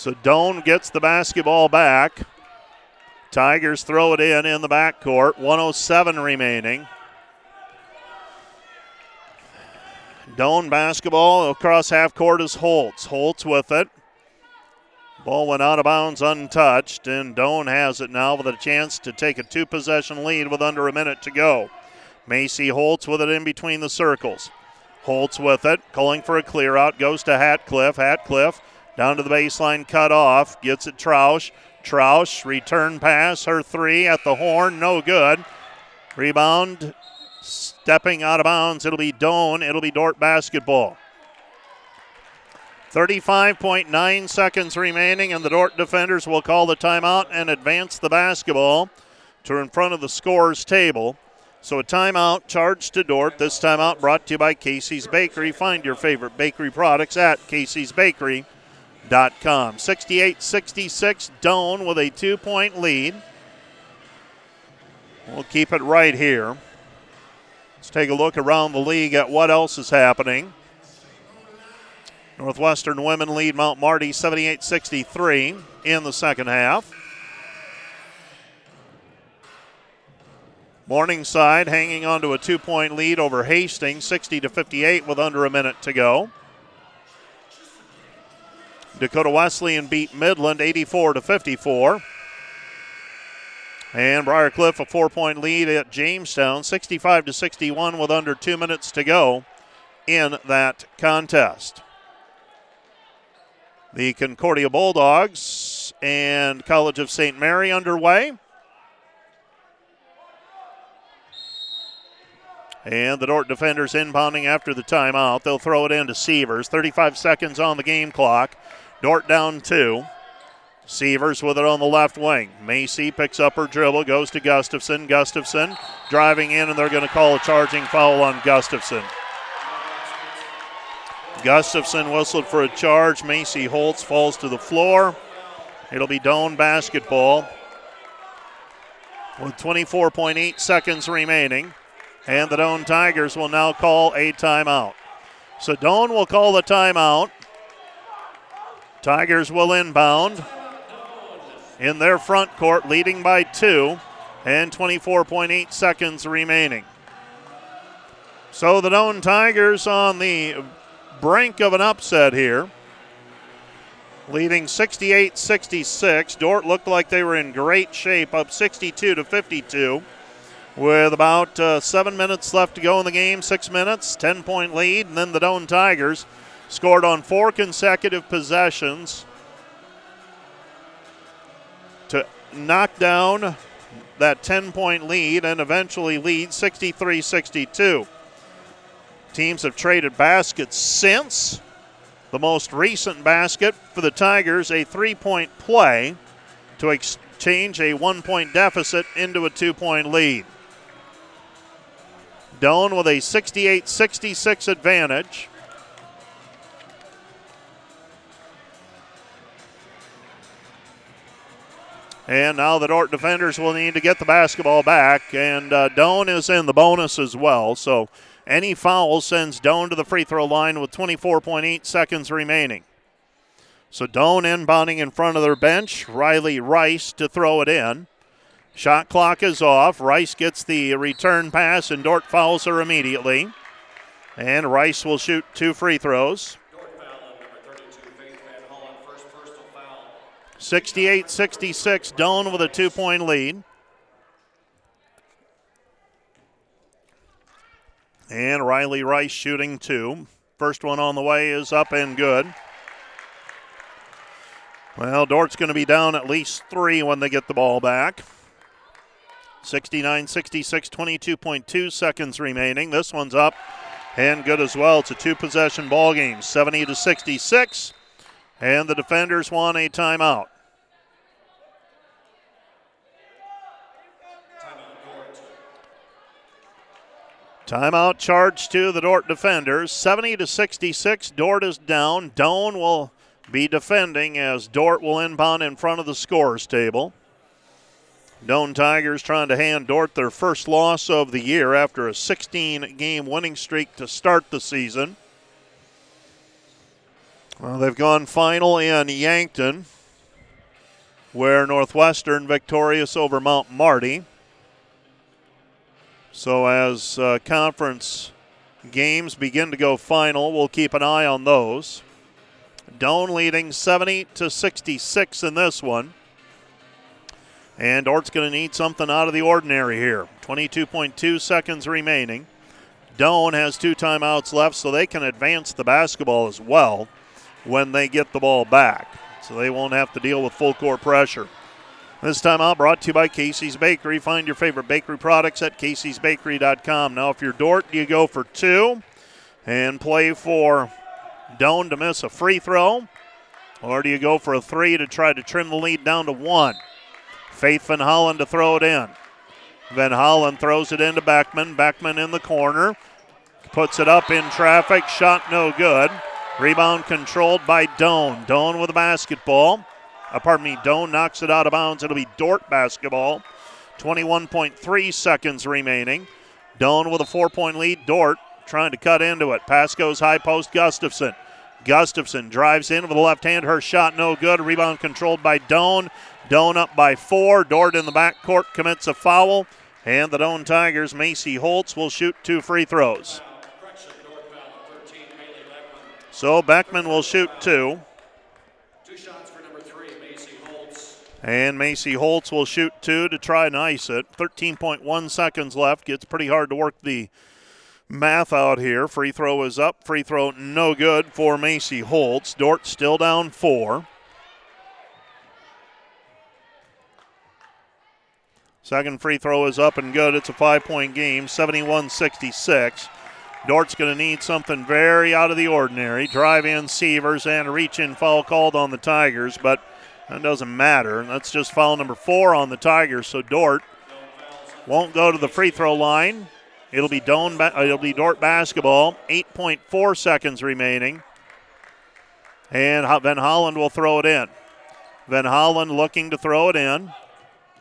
So Doane gets the basketball back. Tigers throw it in in the backcourt. 107 remaining. Doane basketball across half court is Holtz. Holtz with it. Ball went out of bounds untouched, and Doane has it now with a chance to take a two possession lead with under a minute to go. Macy Holtz with it in between the circles. Holtz with it, calling for a clear out, goes to Hatcliffe. Hatcliffe down to the baseline, cut off. Gets it Troush. Troush, return pass, her three at the horn, no good. Rebound, stepping out of bounds. It'll be Doane. It'll be Dordt basketball. 35.9 seconds remaining, and the Dordt defenders will call the timeout and advance the basketball to in front of the scorers table. So a timeout charged to Dordt. This timeout brought to you by Casey's Bakery. Find your favorite bakery products at Casey's Bakery. Com. 68 66, Doane with a two point lead. We'll keep it right here. Let's take a look around the league at what else is happening. Northwestern women lead Mount Marty 78 63 in the second half. Morningside hanging on to a two point lead over Hastings 60 to 58 with under a minute to go. Dakota Wesleyan beat Midland 84 to 54. And Briar Cliff a four-point lead at Jamestown, 65 to 61, with under two minutes to go in that contest. The Concordia Bulldogs and College of St. Mary underway. And the Dordt defenders inbounding after the timeout. They'll throw it into Sievers. 35 seconds on the game clock. Dordt down two. Sievers with it on the left wing. Macy picks up her dribble, goes to Gustafson. Gustafson driving in, and they're going to call a charging foul on Gustafson. Gustafson whistled for a charge. Macy Holtz falls to the floor. It'll be Doane basketball with 24.8 seconds remaining. And the Doane Tigers will now call a timeout. So Doane will call the timeout. Tigers will inbound in their front court, leading by two, and 24.8 seconds remaining. So the Doane Tigers on the brink of an upset here. Leading 68 66. Dordt looked like they were in great shape, up 62 to 52. With about uh, seven minutes left to go in the game, six minutes, 10 point lead, and then the Doane Tigers scored on four consecutive possessions to knock down that 10 point lead and eventually lead 63 62. Teams have traded baskets since. The most recent basket for the Tigers, a three point play to exchange a one point deficit into a two point lead. Doane with a 68 66 advantage. And now the Dordt defenders will need to get the basketball back. And uh, Doane is in the bonus as well. So any foul sends Doane to the free throw line with 24.8 seconds remaining. So Doane inbounding in front of their bench. Riley Rice to throw it in. Shot clock is off. Rice gets the return pass, and Dordt fouls her immediately. And Rice will shoot two free throws. 68 66, Doane with a two point lead. And Riley Rice shooting two. First one on the way is up and good. Well, Dordt's going to be down at least three when they get the ball back. 69 66, 22.2 seconds remaining. This one's up and good as well. It's a two possession ball game, 70 to 66. And the defenders want a timeout. Timeout charge to the Dordt defenders. 70 to 66. Dordt is down. Doane will be defending as Dordt will inbound in front of the scores table. Doane Tigers trying to hand Dordt their first loss of the year after a 16 game winning streak to start the season. Well, they've gone final in Yankton, where Northwestern victorious over Mount Marty. So as uh, conference games begin to go final, we'll keep an eye on those. Doane leading 70 to 66 in this one. And Dordt's going to need something out of the ordinary here. 22.2 seconds remaining. Doane has two timeouts left, so they can advance the basketball as well when they get the ball back. So they won't have to deal with full court pressure. This time out brought to you by Casey's Bakery. Find your favorite bakery products at caseysbakery.com. Now, if you're Dordt, you go for two and play for Doane to miss a free throw? Or do you go for a three to try to trim the lead down to one? Faith Van Holland to throw it in. Van Holland throws it into Beckman. Beckman in the corner. Puts it up in traffic. Shot no good. Rebound controlled by Doane. Doane with a basketball. Uh, pardon me, Doane knocks it out of bounds. It'll be Dordt basketball. 21.3 seconds remaining. Doane with a four point lead. Dordt trying to cut into it. Pass goes high post. Gustafson Gustafson drives in with the left hand. Her shot no good. Rebound controlled by Doane. Doane up by four. Dordt in the backcourt commits a foul. And the Doane Tigers, Macy Holtz, will shoot two free throws. So Beckman will shoot two. Two shots for number three, Macy Holtz. And Macy Holtz will shoot two to try and ice it. 13.1 seconds left. Gets pretty hard to work the math out here. Free throw is up. Free throw no good for Macy Holtz. Dordt still down four. Second free throw is up and good. It's a five point game, 71 66. Dordt's going to need something very out of the ordinary. Drive in Sievers and reach in foul called on the Tigers, but that doesn't matter. That's just foul number four on the Tigers. So Dordt won't go to the free throw line. It'll be Doane, uh, it'll be Dordt basketball. 8.4 seconds remaining. And Van Holland will throw it in. Van Holland looking to throw it in.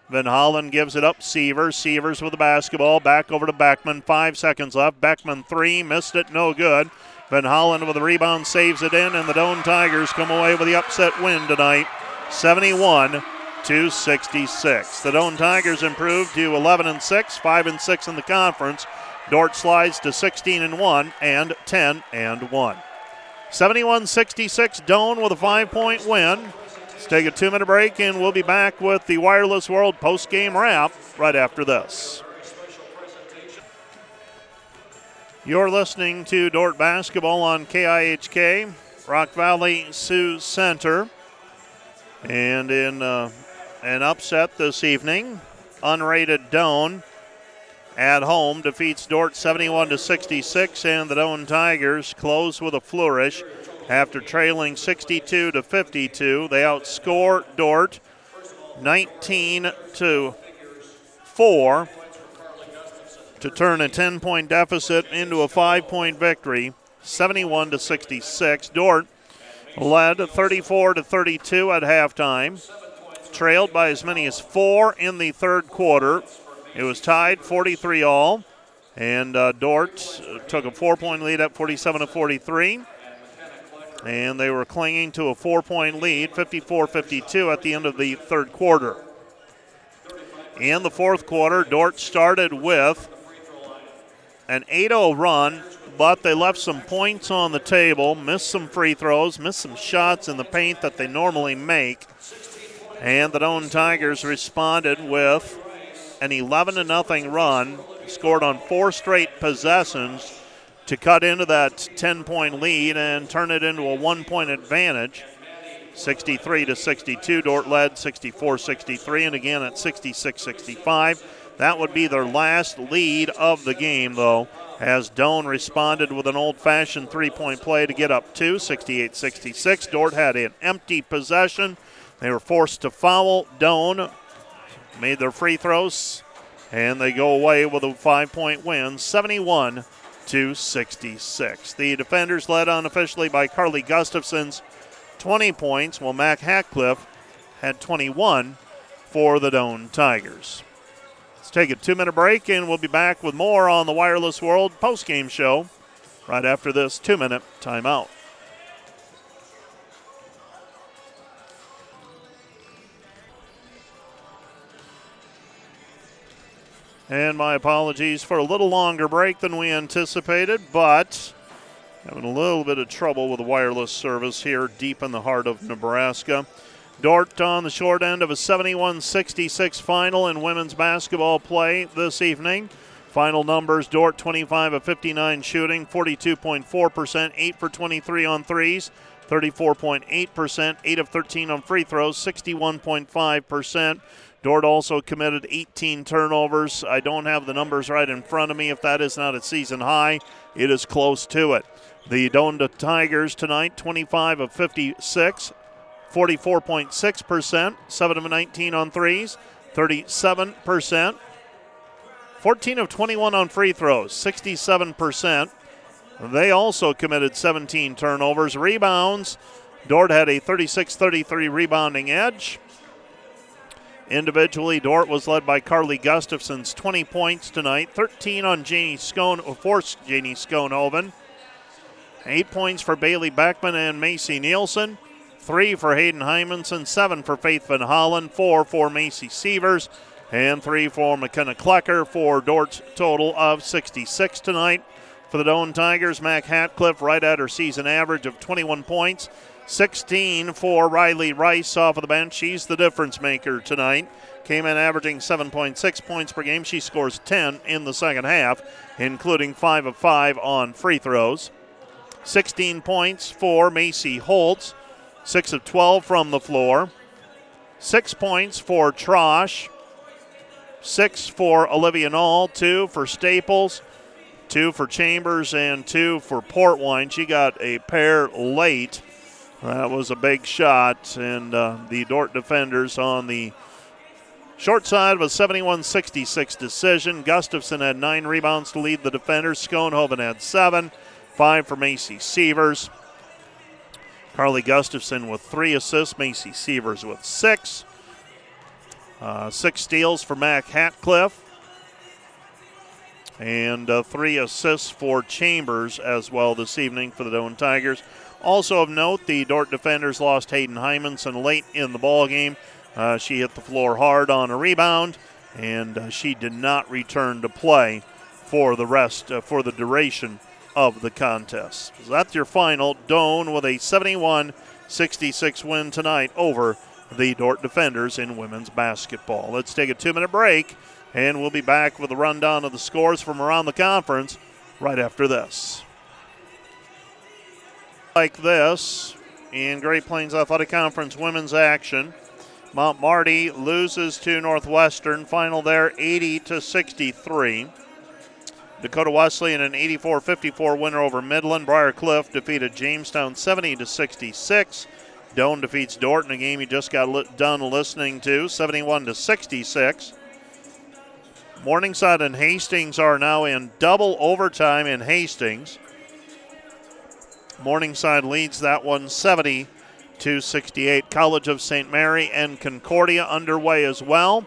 Van Hollen gives it up. Sievers. Sievers with the basketball. Back over to Beckman. Five seconds left. Beckman three. Missed it. No good. Van Hollen with the rebound saves it in, and the Doane Tigers come away with the upset win tonight 71 to 66. The Doane Tigers improved to 11 and 6, 5 and 6 in the conference. Dordt slides to 16 and 1 and 10 and 1. 71 66 Doane with a five point win. Let's take a two minute break and we'll be back with the Wireless World post game wrap right after this. You're listening to Dordt Basketball on KIHK, Rock Valley Sioux Center. And in uh, an upset this evening, unrated Doane at home defeats Dordt 71 to 66, and the Doane Tigers close with a flourish after trailing 62 to 52. They outscore Dordt 19 to 4 to turn a 10 point deficit into a 5 point victory 71 to 66. Dordt led 34 to 32 at halftime, trailed by as many as 4 in the third quarter. It was tied 43 all and uh, Dordt took a 4 point lead at 47 to 43 and they were clinging to a four point lead, 54 52, at the end of the third quarter. In the fourth quarter, Dordt started with an 8 0 run, but they left some points on the table, missed some free throws, missed some shots in the paint that they normally make. And the Doane Tigers responded with an 11 0 run, scored on four straight possessions to cut into that 10 point lead and turn it into a one point advantage. 63 to 62. Dordt led 64 63, and again at 66 65. That would be their last lead of the game, though, as Doane responded with an old fashioned three point play to get up two, 68 66. Dordt had an empty possession. They were forced to foul. Doane made their free throws, and they go away with a five point win, 71 to 66. The defenders led unofficially by Carly Gustafson's 20 points, while Mac Hatcliffe had 21 for the Doan Tigers. Let's take a two minute break and we'll be back with more on the Wireless World postgame show right after this two minute timeout. And my apologies for a little longer break than we anticipated, but having a little bit of trouble with the wireless service here deep in the heart of Nebraska. Dordt on the short end of a 71 66 final in women's basketball play this evening. Final numbers Dordt 25 of 59 shooting, 42.4%, 8 for 23 on threes, 34.8%, 8 of 13 on free throws, 61.5%. Dordt also committed 18 turnovers. I don't have the numbers right in front of me. If that is not a season high, it is close to it. The Donda Tigers tonight, 25 of 56, 44.6%, 7 of 19 on threes, 37%, 14 of 21 on free throws, 67%. They also committed 17 turnovers. Rebounds, Dordt had a 36 33 rebounding edge. Individually, Dordt was led by Carly Gustafson's 20 points tonight, 13 on Janie Scone, or forced Janie Schoenhoven. Eight points for Bailey Beckman and Macy Nielsen. Three for Hayden Hymanson, seven for Faith Van Holland, four for Macy Sievers, and three for McKenna Klecker for Dordt's total of 66 tonight. For the Doane Tigers, Mac Hatcliffe right at her season average of 21 points. 16 for Riley Rice off of the bench. She's the difference maker tonight. Came in averaging 7.6 points per game. She scores 10 in the second half, including 5 of 5 on free throws. 16 points for Macy Holtz, 6 of 12 from the floor. 6 points for Troush, 6 for Olivia Knoll, 2 for Staples, 2 for Chambers, and 2 for Portwine. She got a pair late that was a big shot, and uh, the Dordt defenders on the short side of a 71 66 decision. Gustafson had nine rebounds to lead the defenders. Schoenhoven had seven, five for Macy Sievers. Carly Gustafson with three assists, Macy Sievers with six. Uh, six steals for Mac Hatcliffe. And uh, three assists for Chambers as well this evening for the Doane Tigers. Also of note, the Dordt defenders lost Hayden Hymanson late in the ball game. Uh, she hit the floor hard on a rebound, and uh, she did not return to play for the rest uh, for the duration of the contest. So that's your final. Doane with a 71-66 win tonight over the Dordt defenders in women's basketball. Let's take a two-minute break, and we'll be back with a rundown of the scores from around the conference right after this like this in Great Plains Athletic Conference women's action. Mount Marty loses to Northwestern. Final there 80 to 63. Dakota Wesley Wesleyan an 84-54 winner over Midland. Briar Cliff defeated Jamestown 70 to 66. Doane defeats Dordt in a game you just got li- done listening to 71 to 66. Morningside and Hastings are now in double overtime in Hastings. Morningside leads that one 70 to 68. College of St. Mary and Concordia underway as well.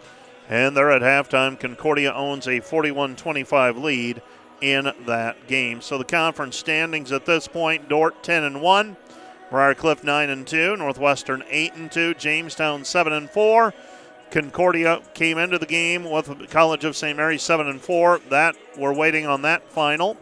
And they're at halftime. Concordia owns a 41 25 lead in that game. So the conference standings at this point Dordt 10 and 1, Briar Cliff 9 and 2, Northwestern 8 and 2, Jamestown 7 and 4. Concordia came into the game with College of St. Mary 7 and 4. That we're waiting on that final.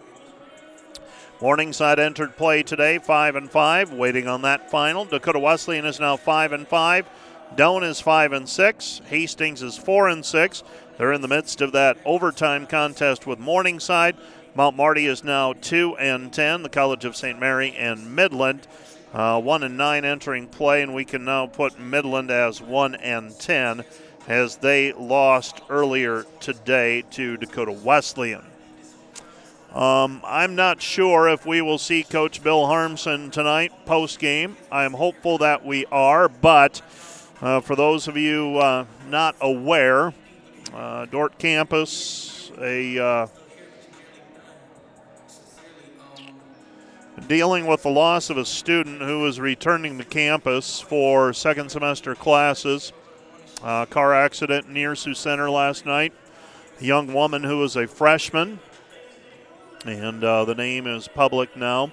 Morningside entered play today, five and five, waiting on that final. Dakota Wesleyan is now five and five. Doane is five and six. Hastings is four and six. They're in the midst of that overtime contest with Morningside. Mount Marty is now two and ten. The College of St. Mary and Midland, uh, one and nine entering play, and we can now put Midland as one and ten as they lost earlier today to Dakota Wesleyan. Um, I'm not sure if we will see Coach Bill Harmsen tonight post game. I'm hopeful that we are, but uh, for those of you uh, not aware, uh, Dordt campus, a uh, dealing with the loss of a student who is returning to campus for second semester classes. Uh, car accident near Sioux Center last night. A young woman who was a freshman and uh, the name is public now.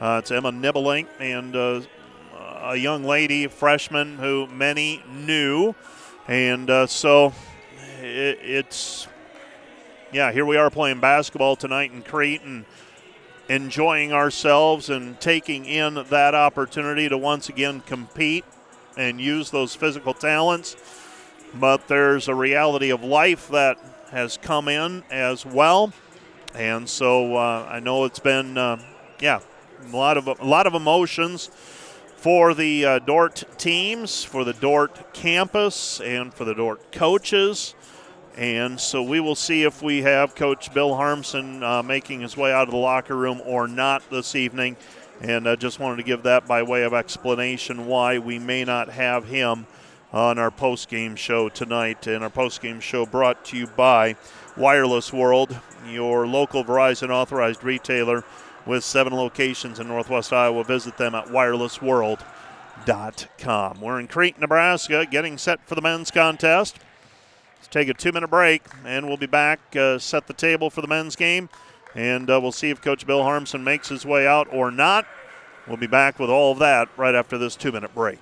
Uh, it's Emma Nibbelink, and uh, a young lady, freshman, who many knew. And uh, so it, it's, yeah, here we are playing basketball tonight in Crete and enjoying ourselves and taking in that opportunity to once again compete and use those physical talents. But there's a reality of life that has come in as well and so uh, I know it's been, uh, yeah, a lot of a lot of emotions for the uh, Dordt teams, for the Dordt campus, and for the Dordt coaches. And so we will see if we have Coach Bill Harmsen uh, making his way out of the locker room or not this evening. And I just wanted to give that by way of explanation why we may not have him on our post game show tonight. And our post game show brought to you by Wireless World, your local Verizon authorized retailer with seven locations in Northwest Iowa. Visit them at wirelessworld.com. We're in Crete, Nebraska, getting set for the men's contest. Let's take a two minute break, and we'll be back, uh, set the table for the men's game. And uh, we'll see if Coach Bill Harmsen makes his way out or not. We'll be back with all of that right after this two minute break.